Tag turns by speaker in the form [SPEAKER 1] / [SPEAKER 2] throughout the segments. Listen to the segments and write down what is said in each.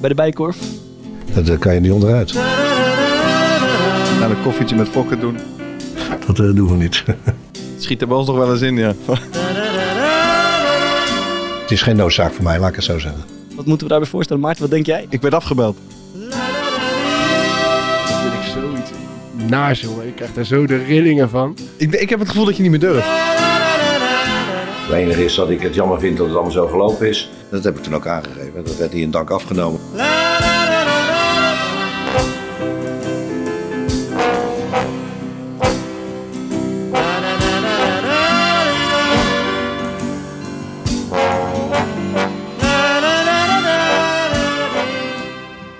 [SPEAKER 1] bij de bijkorf?
[SPEAKER 2] Dat kan je niet onderuit.
[SPEAKER 3] Naar een koffietje met fokken doen.
[SPEAKER 2] Dat uh, doen we niet.
[SPEAKER 3] Schiet er bij ons nog wel eens in, ja.
[SPEAKER 2] Het is geen noodzaak voor mij, laat ik het zo zeggen.
[SPEAKER 1] Wat moeten we daarbij voorstellen? Maarten, wat denk jij?
[SPEAKER 3] Ik werd afgebeld.
[SPEAKER 4] Dat vind ik zoiets naars, jongen. Ik krijg daar zo de rillingen van.
[SPEAKER 3] Ik, ik heb het gevoel dat je niet meer durft.
[SPEAKER 2] Het enige is dat ik het jammer vind dat het allemaal zo gelopen is. Dat heb ik toen ook aangegeven. Dat werd hier in dank afgenomen.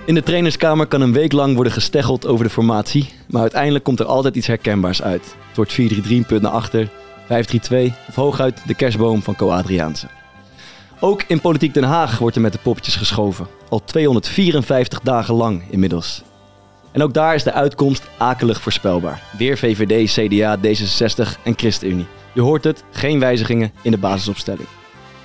[SPEAKER 1] In de trainerskamer kan een week lang worden gesteggeld over de formatie, maar uiteindelijk komt er altijd iets herkenbaars uit. Het wordt 4-3-3 punt naar achter, 5-3-2 of hooguit de kerstboom van Co Adriaanse. Ook in Politiek Den Haag wordt er met de poppetjes geschoven. Al 254 dagen lang inmiddels. En ook daar is de uitkomst akelig voorspelbaar. Weer VVD, CDA, D66 en ChristenUnie. Je hoort het, geen wijzigingen in de basisopstelling.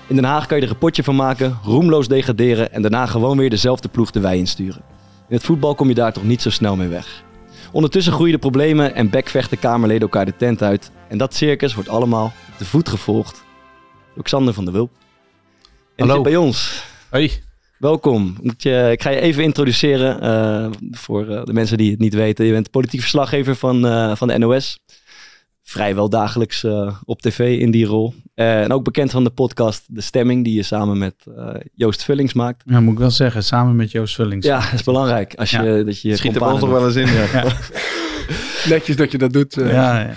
[SPEAKER 1] In Den Haag kan je er een potje van maken, roemloos degraderen en daarna gewoon weer dezelfde ploeg de wei insturen. In het voetbal kom je daar toch niet zo snel mee weg. Ondertussen groeien de problemen en bekvechten Kamerleden elkaar de tent uit. En dat circus wordt allemaal op de voet gevolgd door Xander van der Wulp. En
[SPEAKER 5] Hallo.
[SPEAKER 1] bij ons.
[SPEAKER 5] Hoi.
[SPEAKER 1] Welkom. Moet je, ik ga je even introduceren eh, voor eh, de mensen die het niet weten. Je bent politiek verslaggever van, eh, van de NOS. Vrijwel dagelijks eh, op tv in die rol. Eh, en ook bekend van de podcast De Stemming, die je samen met eh, Joost Vullings maakt.
[SPEAKER 5] Ja, moet ik wel zeggen, samen met Joost Vullings.
[SPEAKER 1] Ja, dat is belangrijk. Als je,
[SPEAKER 5] Ja.
[SPEAKER 1] dat je
[SPEAKER 3] Schiet er nog wel eens in, ja.
[SPEAKER 5] Ja.
[SPEAKER 4] Netjes dat je dat doet.
[SPEAKER 5] Ja, ja.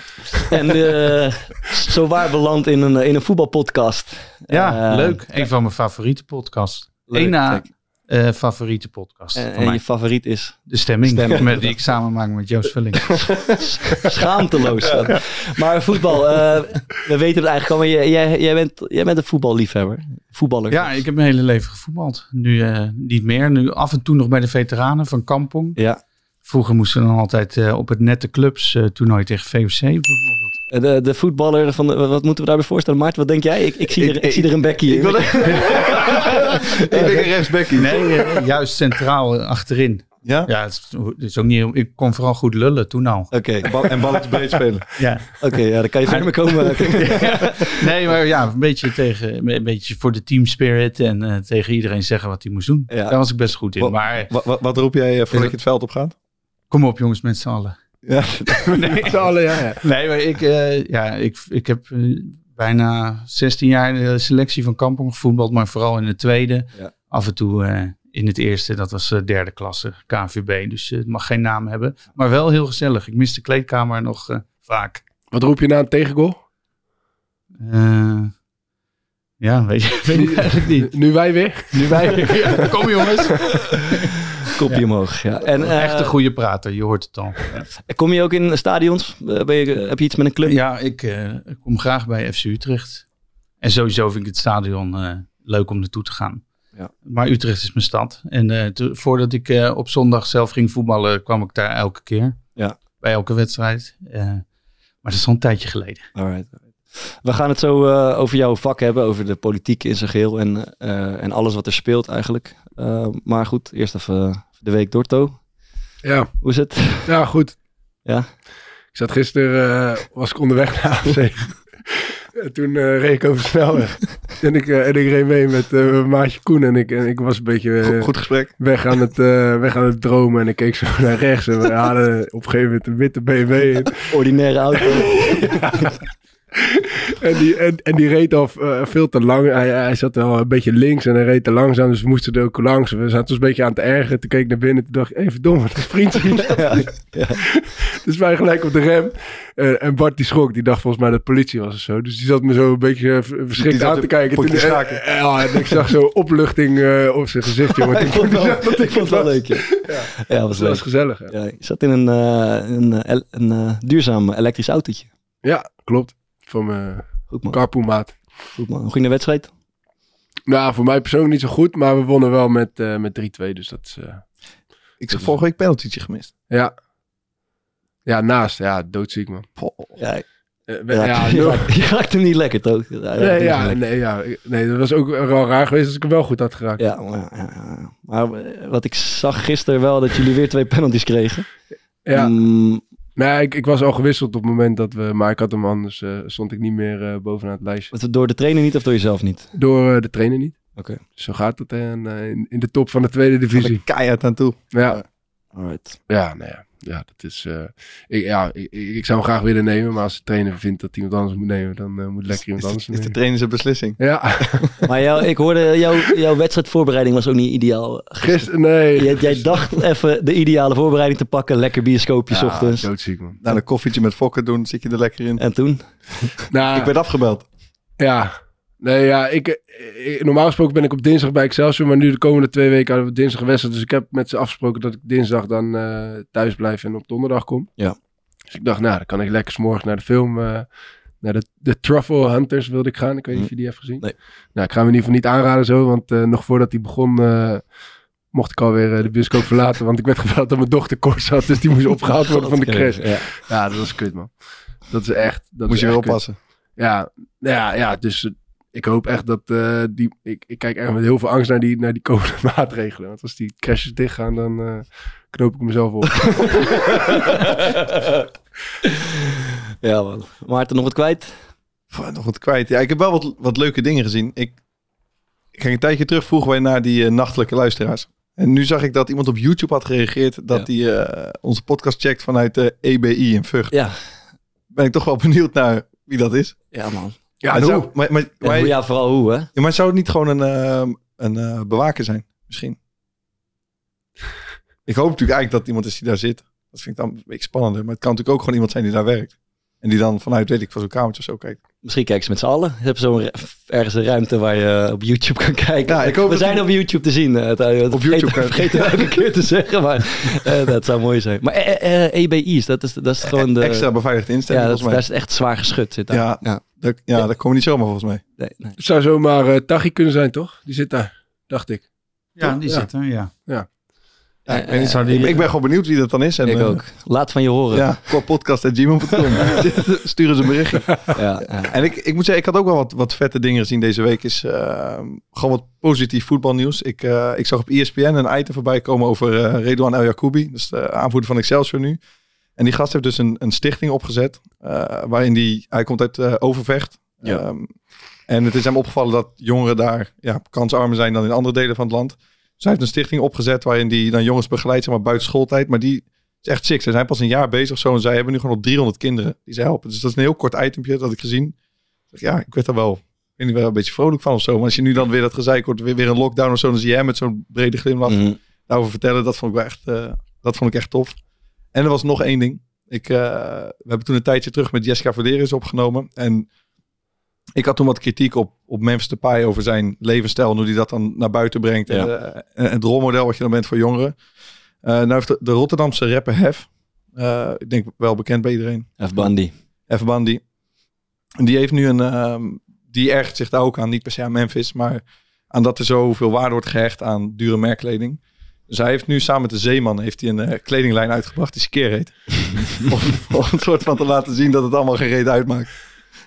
[SPEAKER 1] En zo waar beland in een, in een voetbalpodcast.
[SPEAKER 5] Ja, leuk. Een van mijn favoriete podcasts.
[SPEAKER 1] Leuk,
[SPEAKER 5] Eén na eh, favoriete podcast
[SPEAKER 1] En,
[SPEAKER 5] van
[SPEAKER 1] en
[SPEAKER 5] mij.
[SPEAKER 1] je favoriet is
[SPEAKER 5] De stemming,
[SPEAKER 1] Stemming.
[SPEAKER 5] Met, die ik samen maak met Joost Vullings.
[SPEAKER 1] schaamteloos. Maar voetbal, eh, we weten het eigenlijk al. Maar jij, jij, jij, bent, jij bent een voetballiefhebber. Voetballer.
[SPEAKER 5] Ja, ik heb mijn hele leven gevoetbald. Nu eh, niet meer. Nu af en toe nog bij de veteranen van Kampong.
[SPEAKER 1] Ja.
[SPEAKER 5] Vroeger moesten we dan altijd op het nette clubs toernooi tegen VOC bijvoorbeeld.
[SPEAKER 1] De, de voetballer, van de, wat moeten we daarbij voorstellen? Maarten, wat denk jij? Ik, ik, zie, er,
[SPEAKER 3] Ik-
[SPEAKER 1] ik, zie er een bekkie in.
[SPEAKER 3] Ik, wilde... ik denk een rechtsbekkie.
[SPEAKER 5] Nee, eh, juist centraal achterin.
[SPEAKER 3] Ja?
[SPEAKER 5] Ja, het is, het is ook niet. Ik kon vooral goed lullen toen al.
[SPEAKER 1] Oké,
[SPEAKER 3] En bal- En balletjes breed spelen.
[SPEAKER 5] Ja.
[SPEAKER 1] oké, ja, dan kan je verder mee komen.
[SPEAKER 5] Nee, maar ja, een beetje, tegen, een beetje voor de team spirit en eh, tegen iedereen zeggen wat hij moest doen.
[SPEAKER 1] Ja.
[SPEAKER 5] Daar was ik best goed in.
[SPEAKER 3] Wat-
[SPEAKER 5] Maar
[SPEAKER 3] Wat, wat, wat roep jij eh, voordat je het veld op gaat?
[SPEAKER 5] kom op jongens, met z'n allen.
[SPEAKER 3] Ja.
[SPEAKER 4] Met z'n allen, ja, ja.
[SPEAKER 5] Nee, maar ik, eh, ja, ik, ik heb eh, bijna 16 jaar de selectie van Kampong gevoetbald, maar vooral in de tweede.
[SPEAKER 1] Ja.
[SPEAKER 5] Af en toe eh, in het eerste, dat was derde klasse, KNVB. Dus het mag geen naam hebben. Maar wel heel gezellig. Ik mis de kleedkamer nog vaak.
[SPEAKER 4] Wat roep je na een tegengoal?
[SPEAKER 5] Ja, weet je, weet ik eigenlijk niet.
[SPEAKER 4] Nu wij weer.
[SPEAKER 5] Nu wij, ja, kom jongens.
[SPEAKER 1] Kopje omhoog. Ja. En, eh,
[SPEAKER 5] Echt een goede prater, je hoort het al.
[SPEAKER 1] Kom je ook in stadions? Eh, Ben je, heb je iets met een club?
[SPEAKER 5] Ja, ik eh, kom graag bij FC Utrecht. En sowieso vind ik het stadion eh, leuk om naartoe te gaan.
[SPEAKER 1] Ja.
[SPEAKER 5] Maar Utrecht is mijn stad. En eh, voordat ik eh, op zondag zelf ging voetballen, kwam ik daar elke keer.
[SPEAKER 1] Ja.
[SPEAKER 5] Bij elke wedstrijd. Eh, maar dat is al een tijdje geleden.
[SPEAKER 1] Alright. We gaan het zo eh, over jouw vak hebben, over de politiek in zijn geheel en, eh, en alles wat er speelt eigenlijk. Eh, maar goed, eerst even de week Dorto.
[SPEAKER 4] Ja,
[SPEAKER 1] Hoe is het?
[SPEAKER 4] ja goed.
[SPEAKER 1] Ja.
[SPEAKER 4] Ik zat gisteren, eh, was ik onderweg naar AFC. En toen eh, reed ik over de snelweg. en, ik, eh, en ik reed mee met eh, mijn maatje Koen. En ik, en ik was een beetje
[SPEAKER 3] Goed, goed gesprek.
[SPEAKER 4] weg, aan het, eh, weg aan het dromen. En ik keek zo naar rechts. En we hadden op een gegeven moment een witte BMW. in.
[SPEAKER 1] Ordinaire auto.
[SPEAKER 4] En die, en, en die reed al eh, veel te lang. Hij, hij zat wel een beetje links en hij reed te langzaam. Dus we moesten er ook langs. We zaten ons een beetje aan te ergeren. Toen keek ik naar binnen. Toen dacht ik, even verdomme, dat is vriendje. Dus wij gelijk op de rem. En Bart die schrok. Die dacht volgens mij dat het politie was of zo. Dus die zat me zo een beetje eh, verschrikt aan
[SPEAKER 3] een
[SPEAKER 4] te kijken. Toen, eh, ja, en ik zag zo opluchting op zijn gezicht. Jongen.
[SPEAKER 1] ik vond het wel, ik vond het wel leuk, ja. Ja, was
[SPEAKER 4] Dat
[SPEAKER 1] leuk.
[SPEAKER 4] was gezellig.
[SPEAKER 1] Ja, je zat in een, een, een eh, duurzaam elektrisch autootje.
[SPEAKER 4] Ja, klopt. Van mijn
[SPEAKER 1] Goed man.
[SPEAKER 4] carpoolmaat.
[SPEAKER 1] Goed man. Hoe ging de wedstrijd?
[SPEAKER 4] Nou, voor mij persoonlijk niet zo goed. Maar we wonnen wel met, eh, met 3-2. Dus dat is... eh,
[SPEAKER 3] Ik zag vorige week penaltytje gemist.
[SPEAKER 4] ja. Ja, naast. Ja, doodziek man.
[SPEAKER 1] Ja,
[SPEAKER 4] Eh, we-
[SPEAKER 1] ja,
[SPEAKER 4] ja,
[SPEAKER 1] je, raakt, hem niet lekker, toch? Ja, ja,
[SPEAKER 4] Nee, ja,
[SPEAKER 1] lekker.
[SPEAKER 4] nee, ja, nee, dat was ook wel raar geweest als ik hem wel goed had geraakt.
[SPEAKER 1] Ja, maar, ja, ja. maar wat ik zag gisteren wel, dat jullie weer twee penalties kregen.
[SPEAKER 4] Ja.
[SPEAKER 1] Mm,
[SPEAKER 4] Nee, ik, ik was al gewisseld op het moment dat we... Maar ik had hem anders, eh, stond ik niet meer eh, bovenaan het lijstje.
[SPEAKER 1] wat, door de trainer niet of door jezelf niet?
[SPEAKER 4] Door eh, de trainer niet.
[SPEAKER 1] Oké.
[SPEAKER 4] Zo gaat het in, eh, in, in de top van de tweede divisie.
[SPEAKER 3] Keihard aan toe.
[SPEAKER 4] Ja,
[SPEAKER 1] Alright.
[SPEAKER 4] ja, nou ja. Ja, dat is... eh, ik, ja, ik, ik zou hem graag willen nemen. Maar als de trainer vindt dat iemand anders moet nemen... dan eh, moet lekker iemand
[SPEAKER 3] Is,
[SPEAKER 4] anders
[SPEAKER 3] is de
[SPEAKER 4] nemen.
[SPEAKER 3] trainer zijn beslissing.
[SPEAKER 4] Ja,
[SPEAKER 1] Maar jou, ik hoorde, jouw, jouw wedstrijdvoorbereiding was ook niet ideaal.
[SPEAKER 4] gisteren... Nee.
[SPEAKER 1] Jij, jij dacht even de ideale voorbereiding te pakken. Lekker bioscoopje 's
[SPEAKER 4] Ja,
[SPEAKER 1] ochtends.
[SPEAKER 4] doodziek, man.
[SPEAKER 3] Na een koffietje met fokken doen, zit je er lekker in.
[SPEAKER 1] En toen?
[SPEAKER 4] Nou,
[SPEAKER 3] Ik werd afgebeld.
[SPEAKER 4] Ja. Nee, ja, ik, ik- normaal gesproken ben ik op dinsdag bij Excelsior, maar nu de komende twee weken hadden we dinsdag wedstrijd. Dus ik heb met ze afgesproken dat ik dinsdag dan eh, thuis blijf en op donderdag kom.
[SPEAKER 1] Ja.
[SPEAKER 4] Dus ik dacht, nou, dan kan ik lekker 's morgens naar de film, eh, naar de, de Truffle Hunters wilde ik gaan. Ik weet niet of je die hebt gezien.
[SPEAKER 1] Nee.
[SPEAKER 4] Nou, ik ga hem in ieder geval niet aanraden zo, want eh, nog voordat hij begon... eh, Mocht ik alweer eh, de bioscoop verlaten, want ik werd gebeld dat mijn dochter kort had, dus die moest opgehaald worden van de crash.
[SPEAKER 1] Ja.
[SPEAKER 4] Ja, dat was kut, man. Dat is echt. Dat
[SPEAKER 3] Moest je weer
[SPEAKER 4] kut.
[SPEAKER 3] oppassen.
[SPEAKER 4] Ja, ja, ja dus eh, ik hoop echt dat eh, die. Ik, ik kijk echt met heel veel angst naar die, naar die komende maatregelen. Want als die crashes dichtgaan, dan eh, knoop ik mezelf op.
[SPEAKER 1] ja, man. Maarten, nog wat kwijt?
[SPEAKER 3] Pff, nog wat kwijt. Ja, ik heb wel wat, wat leuke dingen gezien. Ik, ik ging een tijdje terug, vroegen wij naar die eh, nachtelijke luisteraars. En nu zag ik dat iemand op YouTube had gereageerd dat
[SPEAKER 1] Ja.
[SPEAKER 3] hij eh, onze podcast checkt vanuit de EBI in Vught.
[SPEAKER 1] Ja.
[SPEAKER 3] Ben ik toch wel benieuwd naar wie dat is.
[SPEAKER 1] Ja, man.
[SPEAKER 4] Ja,
[SPEAKER 3] maar, zou, maar, maar,
[SPEAKER 1] Ja,
[SPEAKER 3] maar-
[SPEAKER 1] hoe- ja, vooral hoe, hè?
[SPEAKER 3] ja, maar zou het niet gewoon een, eh, een eh, bewaker zijn? Misschien. ik hoop natuurlijk eigenlijk dat iemand is die daar zit. Dat vind ik dan een beetje spannender. Maar het kan natuurlijk ook gewoon iemand zijn die daar werkt. En die dan vanuit, weet ik, van zo'n kamertje of zo kijkt.
[SPEAKER 1] Misschien kijken ze met z'n allen. Hebt zo'n ergens een ruimte waar je op YouTube kan kijken.
[SPEAKER 3] Ja, ik hoop
[SPEAKER 1] We
[SPEAKER 3] dat
[SPEAKER 1] zijn
[SPEAKER 3] die-
[SPEAKER 1] op YouTube te zien. eh, het- het-
[SPEAKER 3] Op
[SPEAKER 1] vergeet-
[SPEAKER 3] YouTube kan-
[SPEAKER 1] Vergeet het elke keer te zeggen, maar eh, dat zou mooi zijn. Maar eh, eh, EBI's, dat is, dat is gewoon de...
[SPEAKER 3] Extra beveiligde
[SPEAKER 1] ja,
[SPEAKER 3] instelling,
[SPEAKER 1] dat,
[SPEAKER 3] volgens
[SPEAKER 1] daar is echt zwaar geschud. Zit daar.
[SPEAKER 3] Ja.
[SPEAKER 1] ja.
[SPEAKER 3] Dat, ja, dat komen we niet zomaar volgens mij.
[SPEAKER 1] Nee, nee.
[SPEAKER 4] Het zou zomaar eh Tachi kunnen zijn, toch? Die zit daar, dacht ik.
[SPEAKER 5] Ja,
[SPEAKER 4] Toch?
[SPEAKER 5] die
[SPEAKER 4] Ja.
[SPEAKER 5] zit er, ja.
[SPEAKER 3] Ik, niet,
[SPEAKER 5] die-
[SPEAKER 3] ik, ben gewoon benieuwd wie dat dan is. En,
[SPEAKER 1] ik
[SPEAKER 3] eh,
[SPEAKER 1] ook. Laat van je horen.
[SPEAKER 3] Ja, korpodcast.gmail.com. Sturen ze een berichtje.
[SPEAKER 1] Ja, ja.
[SPEAKER 3] En ik, ik moet zeggen, ik had ook wel wat, wat vette dingen gezien deze week. Is eh, gewoon wat positief voetbalnieuws. Ik, eh, ik zag op ESPN een item voorbij komen over eh Redouan El Jacoubi. Dus de aanvoerder van Excelsior nu. En die gast heeft dus een, een stichting opgezet. eh, waarin die, hij komt uit eh, Overvecht.
[SPEAKER 1] Ja.
[SPEAKER 3] Ehm, en het is hem opgevallen dat jongeren daar ja, kansarmer zijn dan in andere delen van het land. Hij heeft een stichting opgezet waarin die dan jongens begeleidt, zeg maar buiten schooltijd. Maar die is echt sick. Ze zijn pas een jaar bezig of zo. En zij hebben nu gewoon op 300 kinderen die ze helpen. Dus dat is een heel kort itempje dat ik gezien. Ja, ik werd er wel, ik wel een beetje vrolijk van of zo. Maar als je nu dan weer dat gezeik wordt, weer, weer een lockdown of zo. Dan zie je hem met zo'n brede glimlach
[SPEAKER 1] Mhm.
[SPEAKER 3] daarover vertellen. Dat vond ik wel echt, eh, dat vond ik echt tof. En er was nog één ding. Ik, eh, we hebben toen een tijdje terug met Jessica Verderes opgenomen. En ik had toen wat kritiek op, op Memphis Depay over zijn levensstijl. En hoe hij dat dan naar buiten brengt.
[SPEAKER 1] Ja.
[SPEAKER 3] En, eh, en het rolmodel wat je dan bent voor jongeren. Eh nou heeft de, de Rotterdamse rapper Hef. eh, ik denk wel bekend bij iedereen.
[SPEAKER 1] F. Bandy.
[SPEAKER 3] F. Bandy. En die heeft nu een... ehm, die ergert zich daar ook aan. Niet per se aan Memphis. Maar aan dat er zoveel waarde wordt gehecht aan dure merkkleding. Dus hij heeft nu samen met de Zeeman heeft hij een eh, kledinglijn uitgebracht die Skeer heet. om, om een soort van te laten zien dat het allemaal geen reet uitmaakt.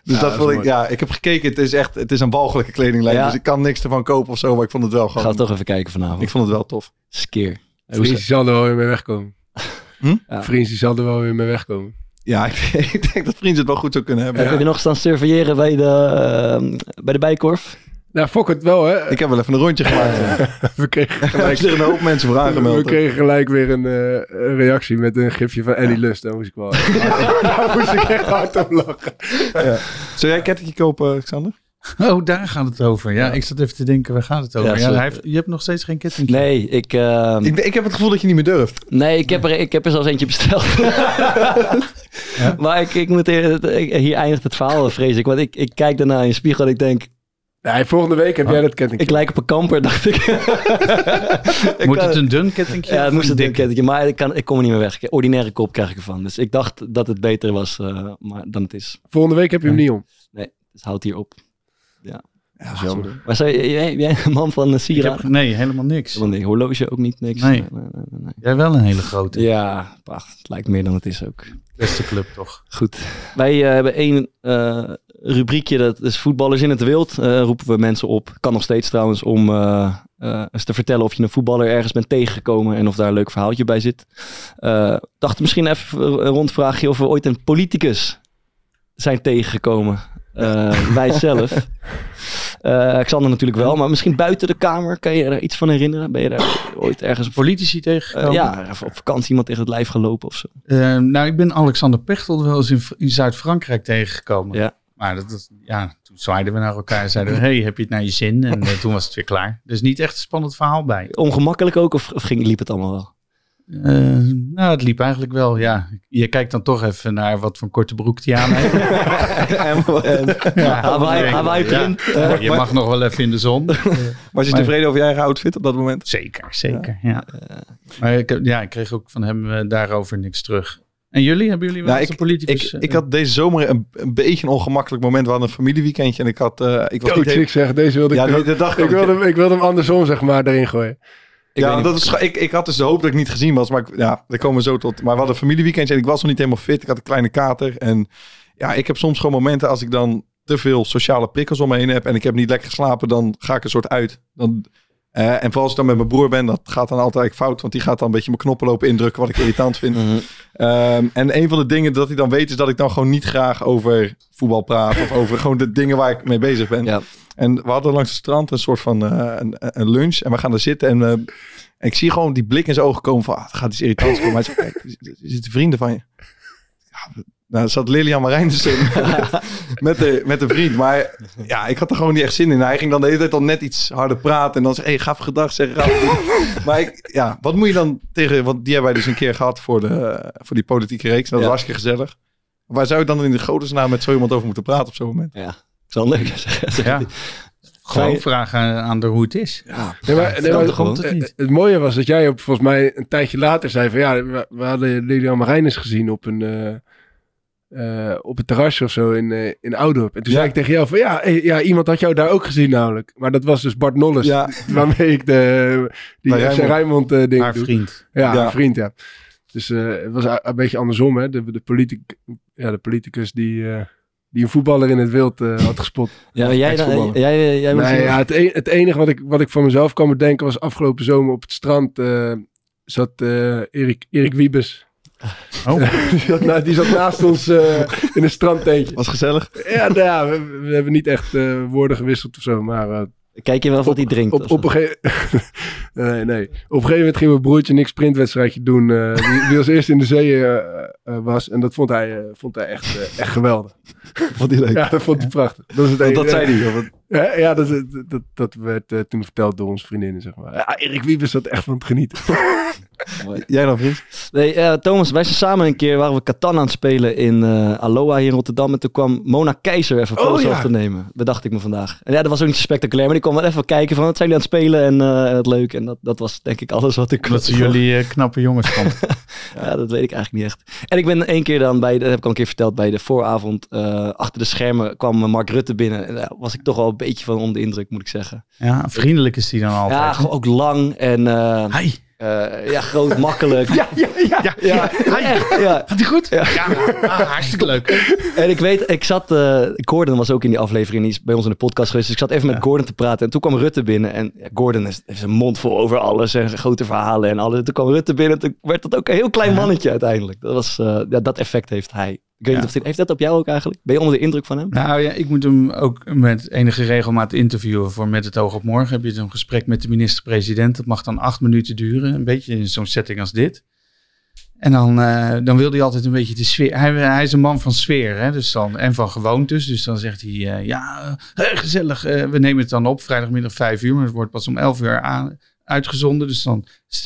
[SPEAKER 3] Dus
[SPEAKER 4] Ja,
[SPEAKER 3] dat
[SPEAKER 4] dat
[SPEAKER 3] vond ik,
[SPEAKER 4] mooi.
[SPEAKER 3] ja, ik heb gekeken. Het is echt, het is een walgelijke kledinglijn.
[SPEAKER 1] Ja.
[SPEAKER 3] Dus ik kan niks ervan kopen of zo. Maar ik vond het wel
[SPEAKER 1] Gaan
[SPEAKER 3] gewoon.
[SPEAKER 1] we toch even kijken vanavond.
[SPEAKER 3] Ik vond het wel tof.
[SPEAKER 1] Skeer.
[SPEAKER 4] Vriends, die zal er wel weer mee wegkomen.
[SPEAKER 3] Hm?
[SPEAKER 1] Ja.
[SPEAKER 4] Zal er wel weer mee wegkomen.
[SPEAKER 3] Ja, ik, ik denk dat vrienden het wel goed zou kunnen hebben.
[SPEAKER 1] Heb je nog staan surveilleren bij de, eh, bij de Bijkorf?
[SPEAKER 4] Nou, fok het wel, hè.
[SPEAKER 3] Ik heb wel even een rondje gemaakt.
[SPEAKER 4] We kregen
[SPEAKER 3] Er
[SPEAKER 4] gelijk,
[SPEAKER 3] een hoop mensen voor aangemeld.
[SPEAKER 4] we kregen gelijk weer een, eh, een reactie met een gifje van Ellie Lust. Daar moest ik wel daar moest ik echt hard om lachen.
[SPEAKER 3] Zou jij een kettingje kopen, Alexander?
[SPEAKER 5] Oh, daar gaat het over. Ja, ik zat even te denken, waar gaat het over?
[SPEAKER 1] Ja,
[SPEAKER 5] Ja, hij heeft, je hebt nog steeds geen ketting.
[SPEAKER 1] Nee, ik, eh,
[SPEAKER 3] Ik, ik heb het gevoel dat je niet meer durft.
[SPEAKER 1] nee ik, heb er, ik heb er zelfs eentje besteld. Maar ik, ik moet hier eindigt het verhaal, vrees ik. Want ik, ik kijk daarna in de spiegel en ik denk...
[SPEAKER 4] Nee, volgende week heb jij dat ketting.
[SPEAKER 1] Ik lijk op een kamper, dacht ik. Ik
[SPEAKER 5] Moet
[SPEAKER 1] kan-
[SPEAKER 5] het een dun kettingje?
[SPEAKER 1] Ja, het moest
[SPEAKER 5] een
[SPEAKER 1] een
[SPEAKER 5] dikke?
[SPEAKER 1] kettingje, maar ik, kan, ik kom er niet meer weg. Ordinaire kop krijg ik ervan. Dus ik dacht dat het beter was eh, maar dan het is.
[SPEAKER 4] Volgende week heb je hem niet om.
[SPEAKER 1] Nee, dus houd hier op. Ja,
[SPEAKER 3] Ja,
[SPEAKER 1] jammer. Maar zei, jij, jij een man van sieraden?
[SPEAKER 5] heb, nee, helemaal niks.
[SPEAKER 1] Nee, horloge ook niet, niks.
[SPEAKER 5] Nee.
[SPEAKER 1] nee, nee, nee.
[SPEAKER 5] Jij wel een hele grote.
[SPEAKER 1] Ja, het lijkt meer dan het is ook.
[SPEAKER 5] Beste club toch?
[SPEAKER 1] Goed. Wij eh, hebben één eh, rubriekje, dat is voetballers in het wild. Eh, roepen we mensen op. Kan nog steeds trouwens om eh, eh, eens te vertellen of je een voetballer ergens bent tegengekomen en of daar een leuk verhaaltje bij zit. Eh dacht misschien even een rondvraagje of we ooit een politicus zijn tegengekomen. Eh, wij zelf. Eh Xander natuurlijk wel, maar misschien buiten de kamer. Kan je er iets van herinneren? Ben je daar ooit ergens op,
[SPEAKER 5] Politici tegengekomen?
[SPEAKER 1] ja, even op vakantie iemand tegen het lijf gelopen of zo?
[SPEAKER 5] Nou, ik ben Alexander Pechtold wel eens in, in Zuid-Frankrijk tegengekomen.
[SPEAKER 1] Ja.
[SPEAKER 5] Maar dat, dat- ja, toen zwaaiden we naar elkaar en zeiden we, hey, heb je het naar je zin? En eh, toen was het weer klaar. Dus niet echt een spannend verhaal bij.
[SPEAKER 1] Ongemakkelijk ook of, of ging, liep het allemaal wel?
[SPEAKER 5] Eh, nou, het liep eigenlijk wel, ja. Je kijkt dan toch even naar wat voor een korte broek die aan heeft. ja,
[SPEAKER 1] Hawaii-
[SPEAKER 5] ja.
[SPEAKER 1] Hawaii print.
[SPEAKER 5] Ja, je mag nog wel even in de zon.
[SPEAKER 3] Was je
[SPEAKER 5] Maar-
[SPEAKER 3] tevreden over je eigen outfit op dat moment?
[SPEAKER 5] Zeker, zeker, ja. Maar ik, heb- ja, ik kreeg ook van hem eh, daarover niks terug. En jullie, hebben jullie wel
[SPEAKER 3] Nou,
[SPEAKER 5] eens een politicus?
[SPEAKER 3] Ik, ik had deze zomer een, een beetje een ongemakkelijk moment. We hadden een familieweekendje en ik had... eh, ik was niet
[SPEAKER 4] ik zeg, deze wilde ik...
[SPEAKER 3] Ja, dat dacht
[SPEAKER 4] ik,
[SPEAKER 3] ik.
[SPEAKER 4] wilde, hem- ik wilde hem andersom, zeg maar, erin gooien.
[SPEAKER 1] Ik
[SPEAKER 3] ja, dat is, ik, ik had dus de hoop dat ik niet gezien was. Maar ik, ja, daar komen we zo tot. Maar we hadden een familieweekendje en ik was nog niet helemaal fit. Ik had een kleine kater. En ja, ik heb soms gewoon momenten als ik dan te veel sociale prikkels om me heen heb. En ik heb niet lekker geslapen, dan ga ik een soort uit. Dan, eh, en vooral als ik dan met mijn broer ben, dat gaat dan altijd fout. Want die gaat dan een beetje mijn knoppen lopen indrukken, wat ik irritant vind.
[SPEAKER 1] Mhm.
[SPEAKER 3] Ehm, en een van de dingen dat hij dan weet, is dat ik dan gewoon niet graag over voetbal praat. Of over gewoon de dingen waar ik mee bezig ben.
[SPEAKER 1] Ja.
[SPEAKER 3] En we hadden langs het strand een soort van eh, een, een lunch. En we gaan er zitten en, eh, en ik zie gewoon die blik in zijn ogen komen van, ah, het gaat iets irritants komen. Hij zegt, kijk, er zitten vrienden van je. Ja, nou, zat Lilian Marijnissen met, met, de, met een vriend. Maar ja, ik had er gewoon niet echt zin in. Hij ging dan de hele tijd al net iets harder praten. En dan zei hey, gaaf gedag zeggen. Gaaf doen. maar ik, ja, wat moet je dan tegen... Want die hebben wij dus een keer gehad voor, de, voor die politieke reeks. Dat was
[SPEAKER 1] Ja.
[SPEAKER 3] hartstikke gezellig. Waar zou je dan in de godesnaam met zo iemand over moeten praten op zo'n moment?
[SPEAKER 1] Ja, zeg- zeg
[SPEAKER 5] Ja. Gewoon vragen aan de hoe het is.
[SPEAKER 1] Ja,
[SPEAKER 4] Nee, maar, nee, maar-
[SPEAKER 5] het niet.
[SPEAKER 4] het mooie was dat jij op, volgens mij een tijdje later zei van ja, we, we hadden Lilian Marijnis gezien op een eh, eh, op het terrasje of zo in, eh in Oudorp. En toen
[SPEAKER 3] Ja.
[SPEAKER 4] zei ik tegen jou van ja, ja, iemand had jou daar ook gezien namelijk. Maar dat was dus Bart Nolles,
[SPEAKER 3] Ja.
[SPEAKER 4] waarmee ik de, die
[SPEAKER 3] Bij
[SPEAKER 4] FC
[SPEAKER 3] Rijnmond.
[SPEAKER 4] Rijnmond eh, ding
[SPEAKER 5] Haar
[SPEAKER 4] doe.
[SPEAKER 5] vriend.
[SPEAKER 4] Ja,
[SPEAKER 3] Ja.
[SPEAKER 4] een vriend, ja. Dus eh, het was een beetje andersom, hè. De, de, politic, ja, de politicus die, eh, die een voetballer in het wild eh, had gespot.
[SPEAKER 1] Ja, jij, dan, jij, jij,
[SPEAKER 4] Nee, ja, het, e- het enige wat ik, wat ik van mezelf kan bedenken was afgelopen zomer op het strand eh, zat eh, Erik, Erik Wiebes.
[SPEAKER 5] Oh.
[SPEAKER 4] die, zat na- die zat naast ons eh, in een strandtentje.
[SPEAKER 3] Was gezellig.
[SPEAKER 4] Ja, nou ja we, we hebben niet echt eh, woorden gewisseld of zo, maar eh,
[SPEAKER 1] Kijk je wel of wat hij drinkt?
[SPEAKER 4] op, een gegeven nee, nee. op een gegeven moment ging mijn broertje een sprintwedstrijdje doen. eh, die, die als eerste in de zee was. En dat vond hij, eh, vond hij echt, eh, echt geweldig.
[SPEAKER 3] Vond hij leuk.
[SPEAKER 4] Ja, dat vond hij prachtig. Dat, is het
[SPEAKER 3] dat zei hij.
[SPEAKER 4] Ja, ja dat, dat, dat, dat werd eh, toen verteld door onze vriendinnen, zeg maar. Ja, Erik Wiebes zat echt van het genieten.
[SPEAKER 3] Jij dan, vriend?
[SPEAKER 1] Nee, eh, Thomas, wij zijn samen een keer, waren we Catan aan het spelen in eh, Aloha hier in Rotterdam. En toen kwam Mona Keizer even
[SPEAKER 4] Oh,
[SPEAKER 1] foto's
[SPEAKER 4] ja.
[SPEAKER 1] op te nemen. Bedacht ik me vandaag. En ja, dat was ook niet zo spectaculair, maar die kwam wel even kijken van wat zijn jullie aan het spelen en eh, wat leuk. En dat, dat was denk ik alles wat ik
[SPEAKER 5] Dat ze jullie knappe jongens vonden.
[SPEAKER 1] Ja, dat weet ik eigenlijk niet echt. En ik ben één keer dan bij, dat heb ik al een keer verteld, bij de vooravond eh, achter de schermen kwam Mark Rutte binnen. En daar was ik toch wel een beetje van onder de indruk, moet ik zeggen.
[SPEAKER 5] Ja, vriendelijk is die dan altijd.
[SPEAKER 1] Ja, gewoon ook lang en eh,
[SPEAKER 5] Hi.
[SPEAKER 1] eh, ja, groot, makkelijk.
[SPEAKER 5] Ja, ja, ja.
[SPEAKER 1] Ja, echt, ja.
[SPEAKER 5] Gaat die goed? Ja, ah, hartstikke leuk.
[SPEAKER 1] En ik weet, ik zat, eh Gordon was ook in die aflevering, die is bij ons in de podcast geweest. Dus ik zat even met Gordon te praten. En toen kwam Rutte binnen. En ja, Gordon is, heeft zijn mond vol over alles en grote verhalen en alles. En toen kwam Rutte binnen. Toen werd dat ook een heel klein mannetje uiteindelijk. Dat, was, eh, ja, dat effect heeft hij Ik weet niet of dit, heeft dat op jou ook eigenlijk? Ben je onder de indruk van hem?
[SPEAKER 5] Nou ja, ik moet hem ook met enige regelmaat interviewen voor Met het oog op morgen. Heb je zo'n gesprek met de minister-president. Dat mag dan acht minuten duren. Een beetje in zo'n setting als dit. En dan, eh, dan wil hij altijd een beetje de sfeer. Hij, hij is een man van sfeer hè? Dus dan, en van gewoontes. Dus dan zegt hij, eh, ja, eh, gezellig. we nemen het dan op, vrijdagmiddag vijf uur. Maar het wordt pas om elf uur aan, uitgezonden. Dus dan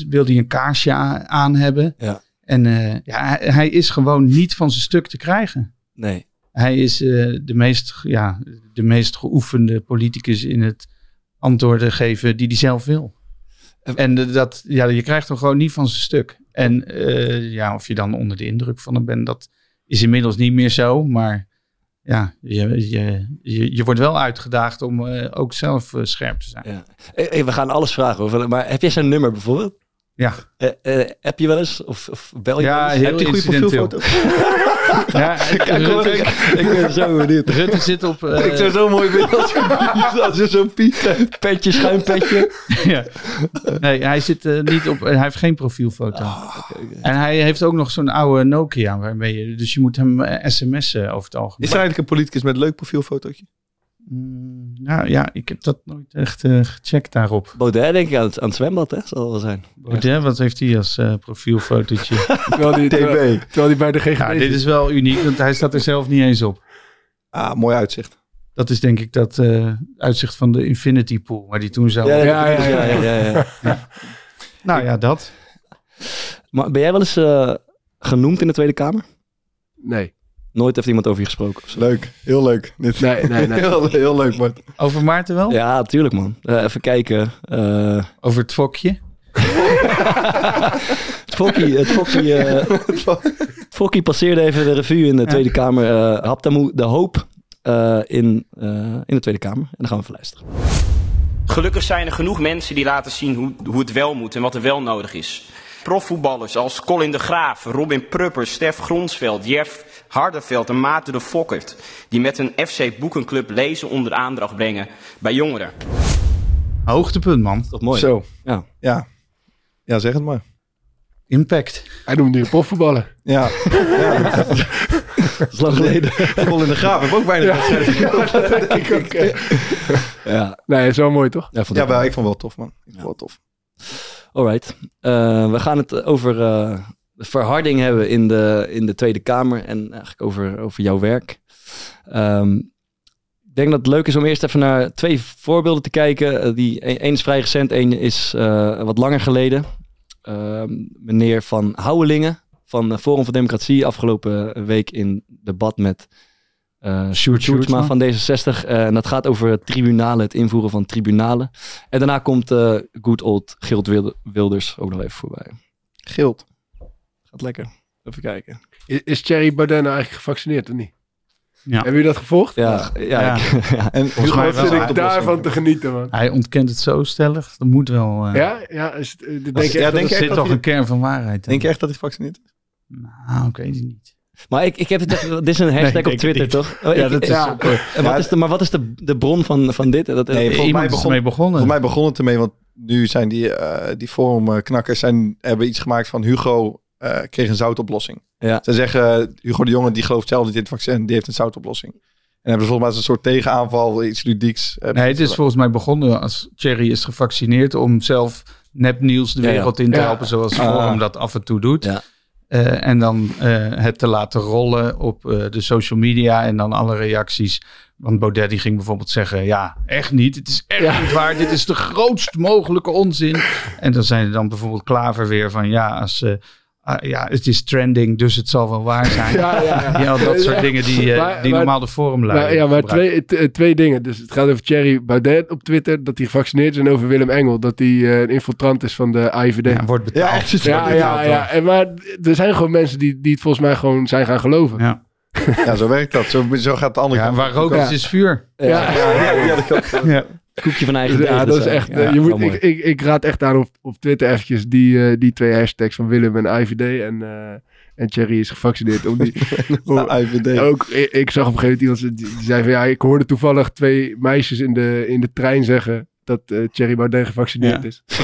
[SPEAKER 5] wil hij een kaarsje a- aan hebben.
[SPEAKER 1] Ja.
[SPEAKER 5] En eh, ja, hij, is gewoon niet van zijn stuk te krijgen.
[SPEAKER 1] Nee.
[SPEAKER 5] Hij is eh, de, meest, ja, de meest geoefende politicus in het antwoorden geven die hij zelf wil.
[SPEAKER 1] En-
[SPEAKER 5] eh, dat, ja, je krijgt hem gewoon niet van zijn stuk. En ja, of je dan onder de indruk van hem bent, dat is inmiddels niet meer zo. Maar ja, je, je, je, je wordt wel uitgedaagd om ook zelf scherp te zijn.
[SPEAKER 1] Ja. We gaan alles vragen over. Maar heb jij zijn nummer bijvoorbeeld?
[SPEAKER 5] Ja,
[SPEAKER 1] Eh, eh, heb je wel eens? Of, of bel je
[SPEAKER 5] Ja,
[SPEAKER 1] wel eens?
[SPEAKER 5] heel
[SPEAKER 1] heb je een goede profielfoto?
[SPEAKER 5] ja
[SPEAKER 1] Kijk, hoor,
[SPEAKER 5] Rutte,
[SPEAKER 1] ik, ik ben zo benieuwd.
[SPEAKER 5] Rutte zit op... eh,
[SPEAKER 1] ik zou zo mooi vinden als je, zo'n petje, schuin petje.
[SPEAKER 5] ja. Nee, hij zit eh, niet op... hij heeft geen profielfoto. En hij heeft ook nog zo'n oude Nokia waarmee je... Dus je moet hem eh, sms'en over het algemeen.
[SPEAKER 3] Is er eigenlijk een politicus met een leuk profielfotootje?
[SPEAKER 5] Mm, nou ja, ik heb dat nooit echt eh, gecheckt daarop.
[SPEAKER 1] Baudet denk ik aan het, aan het zwembad, hè? Zal wel zijn.
[SPEAKER 5] Baudet, wat heeft hij als eh, profielfotootje?
[SPEAKER 4] Terwijl die, terwijl, terwijl die bij de GGD
[SPEAKER 5] dit is wel uniek, want hij staat er zelf niet eens op.
[SPEAKER 3] Ah, mooi uitzicht.
[SPEAKER 5] Dat is denk ik dat eh, uitzicht van de Infinity Pool, waar die toen zo...
[SPEAKER 1] Ja,
[SPEAKER 4] Ja,
[SPEAKER 1] ja,
[SPEAKER 4] ja,
[SPEAKER 1] ja. ja, ja.
[SPEAKER 5] nou ja, dat.
[SPEAKER 1] Maar ben jij wel eens eh, genoemd in de Tweede Kamer?
[SPEAKER 4] Nee,
[SPEAKER 1] Nooit heeft iemand over je gesproken?
[SPEAKER 3] Leuk, heel leuk. Dit.
[SPEAKER 4] nee, nee. nee.
[SPEAKER 3] Heel, heel leuk, Bart.
[SPEAKER 5] Over Maarten wel?
[SPEAKER 1] Ja, tuurlijk man. Eh, even kijken. Eh,
[SPEAKER 5] Over het fokje?
[SPEAKER 1] het Fokkie, het Fokkie, eh, het Fokkie passeerde even de revue in de Tweede Kamer. eh Haptamu de hoop eh, in, eh, in de Tweede Kamer. En dan gaan we even luisteren.
[SPEAKER 6] Gelukkig zijn er genoeg mensen die laten zien hoe, hoe het wel moet en wat er wel nodig is. Profvoetballers als Colin de Graaf, Robin Prupper, Stef Gronsveld, Jerf Hardenveld en Maarten de Fokkert. Die met een FC Boekenclub lezen onder aandacht brengen bij jongeren.
[SPEAKER 5] Hoogtepunt, man.
[SPEAKER 1] Toch mooi.
[SPEAKER 3] Zo.
[SPEAKER 1] Ja.
[SPEAKER 3] Ja. Ja, zeg het maar.
[SPEAKER 5] Impact.
[SPEAKER 4] Hij noemt nu profvoetballer.
[SPEAKER 3] Ja. ja.
[SPEAKER 1] Dat is lang geleden.
[SPEAKER 3] Colin de Graaf heeft ook bijna wedstrijden.
[SPEAKER 4] ik ook.
[SPEAKER 1] ja,
[SPEAKER 4] Nee, dat is wel mooi, toch?
[SPEAKER 1] ja, vond
[SPEAKER 3] Ja,
[SPEAKER 1] ik
[SPEAKER 3] maar ik vond het wel tof, man. Ik vond het wel tof.
[SPEAKER 1] Alright. Eh, we gaan het over eh, verharding hebben in de, in de Tweede Kamer en eigenlijk over, over jouw werk. Ehm, ik denk dat het leuk is om eerst even naar twee voorbeelden te kijken. Eh, die, één is vrij recent, één is eh, wat langer geleden. Ehm, meneer Van Houwelingen van eh, Forum voor Democratie afgelopen week in debat met eh Sjoerd Sjoerdsma van D66. Eh, en dat gaat over tribunalen, het invoeren van tribunalen. En daarna komt eh good old Gilt Wilde- Wilders ook nog even voorbij.
[SPEAKER 3] Gild.
[SPEAKER 1] Gaat lekker. Even kijken.
[SPEAKER 4] Is, is Thierry Baudet nou eigenlijk gevaccineerd of niet?
[SPEAKER 5] Ja.
[SPEAKER 4] Hebben jullie dat gevolgd?
[SPEAKER 1] Ja, ja,
[SPEAKER 5] Ja.
[SPEAKER 1] ik- ja.
[SPEAKER 3] En
[SPEAKER 5] Volgens mij
[SPEAKER 4] zit ik daarvan te genieten, man.
[SPEAKER 5] Hij ontkent het zo stellig. Dat moet wel... eh,
[SPEAKER 4] Ja, ja, is het, eh, denk je
[SPEAKER 3] ja,
[SPEAKER 4] echt
[SPEAKER 3] denk
[SPEAKER 4] dat
[SPEAKER 5] er zit
[SPEAKER 3] dat
[SPEAKER 5] toch een kern van waarheid in.
[SPEAKER 3] Denk je echt dat hij gevaccineerd is?
[SPEAKER 5] Nou, ik weet het niet.
[SPEAKER 1] Maar ik, ik heb het dit is een hashtag
[SPEAKER 5] Nee,
[SPEAKER 1] op
[SPEAKER 5] ik
[SPEAKER 1] Twitter, toch? Oh,
[SPEAKER 5] Ja,
[SPEAKER 1] ik-
[SPEAKER 5] dat is
[SPEAKER 4] ja.
[SPEAKER 5] eh,
[SPEAKER 1] wat is de, maar wat is de, de bron van, van dit? Dat,
[SPEAKER 3] Nee,
[SPEAKER 1] eh,
[SPEAKER 3] volgens
[SPEAKER 5] iemand
[SPEAKER 3] mij
[SPEAKER 5] is
[SPEAKER 3] begon-
[SPEAKER 5] ermee begonnen.
[SPEAKER 3] Voor mij begon het ermee, want nu zijn die, eh die forumknakkers zijn, hebben iets gemaakt van Hugo eh, kreeg een zoutoplossing.
[SPEAKER 1] Ja.
[SPEAKER 3] Ze zeggen, Hugo de Jonge die gelooft zelf niet in het vaccin, die heeft een zoutoplossing. En hebben ze volgens mij als een soort tegenaanval, iets ludieks. eh,
[SPEAKER 5] Nee, het is volgens mij begonnen als Thierry is gevaccineerd om zelf nepnieuws de
[SPEAKER 1] Ja, ja.
[SPEAKER 5] wereld in te
[SPEAKER 4] Ja.
[SPEAKER 5] helpen, zoals
[SPEAKER 3] Ah.
[SPEAKER 5] Forum dat af en toe doet.
[SPEAKER 1] Ja.
[SPEAKER 5] Eh, en dan eh, het te laten rollen op eh, de social media en dan alle reacties. Want Baudet die ging bijvoorbeeld zeggen, ja, echt niet. Het is echt
[SPEAKER 4] Ja.
[SPEAKER 5] niet waar. Dit is de grootst mogelijke onzin. En dan zijn er dan bijvoorbeeld Klaver weer van, ja, als, ah, ja het is trending, dus het zal wel waar zijn.
[SPEAKER 4] Ja, ja, ja.
[SPEAKER 5] Ja, dat soort
[SPEAKER 4] Ja.
[SPEAKER 5] dingen die, eh,
[SPEAKER 4] Maar-
[SPEAKER 5] die
[SPEAKER 4] maar-
[SPEAKER 5] normaal de forumlui
[SPEAKER 4] Maar, ja, maar
[SPEAKER 5] gebruiken.
[SPEAKER 4] twee, twee dingen. Dus het gaat over Thierry Baudet op Twitter, dat hij gevaccineerd is. En over Willem Engel, dat hij eh, een infiltrant is van de AIVD.
[SPEAKER 5] Ja, wordt betaald.
[SPEAKER 3] Ja, echt.
[SPEAKER 4] Ja, ja, ja. En maar er zijn gewoon mensen die, die het volgens mij gewoon zijn gaan geloven.
[SPEAKER 5] Ja.
[SPEAKER 3] Ja, zo werkt dat. Zo, zo gaat de andere
[SPEAKER 5] Ja,
[SPEAKER 3] kant.
[SPEAKER 5] waar rook is,
[SPEAKER 4] Ja.
[SPEAKER 5] is vuur.
[SPEAKER 1] ja,
[SPEAKER 4] Ja.
[SPEAKER 1] Koekje van eigen
[SPEAKER 4] ja, dat is echt.
[SPEAKER 1] eh,
[SPEAKER 4] je moet, ik, ik, ik raad echt aan op, op Twitter eventjes die, eh, die twee hashtags van Willem en IVD en, eh en Thierry is gevaccineerd. Om die, om-
[SPEAKER 3] Nou, IVD.
[SPEAKER 4] ook, ik, ik zag op een gegeven moment iemand die, die zei van ja, ik hoorde toevallig twee meisjes in de, in de trein zeggen dat eh Thierry Baudet gevaccineerd
[SPEAKER 5] Ja.
[SPEAKER 4] is.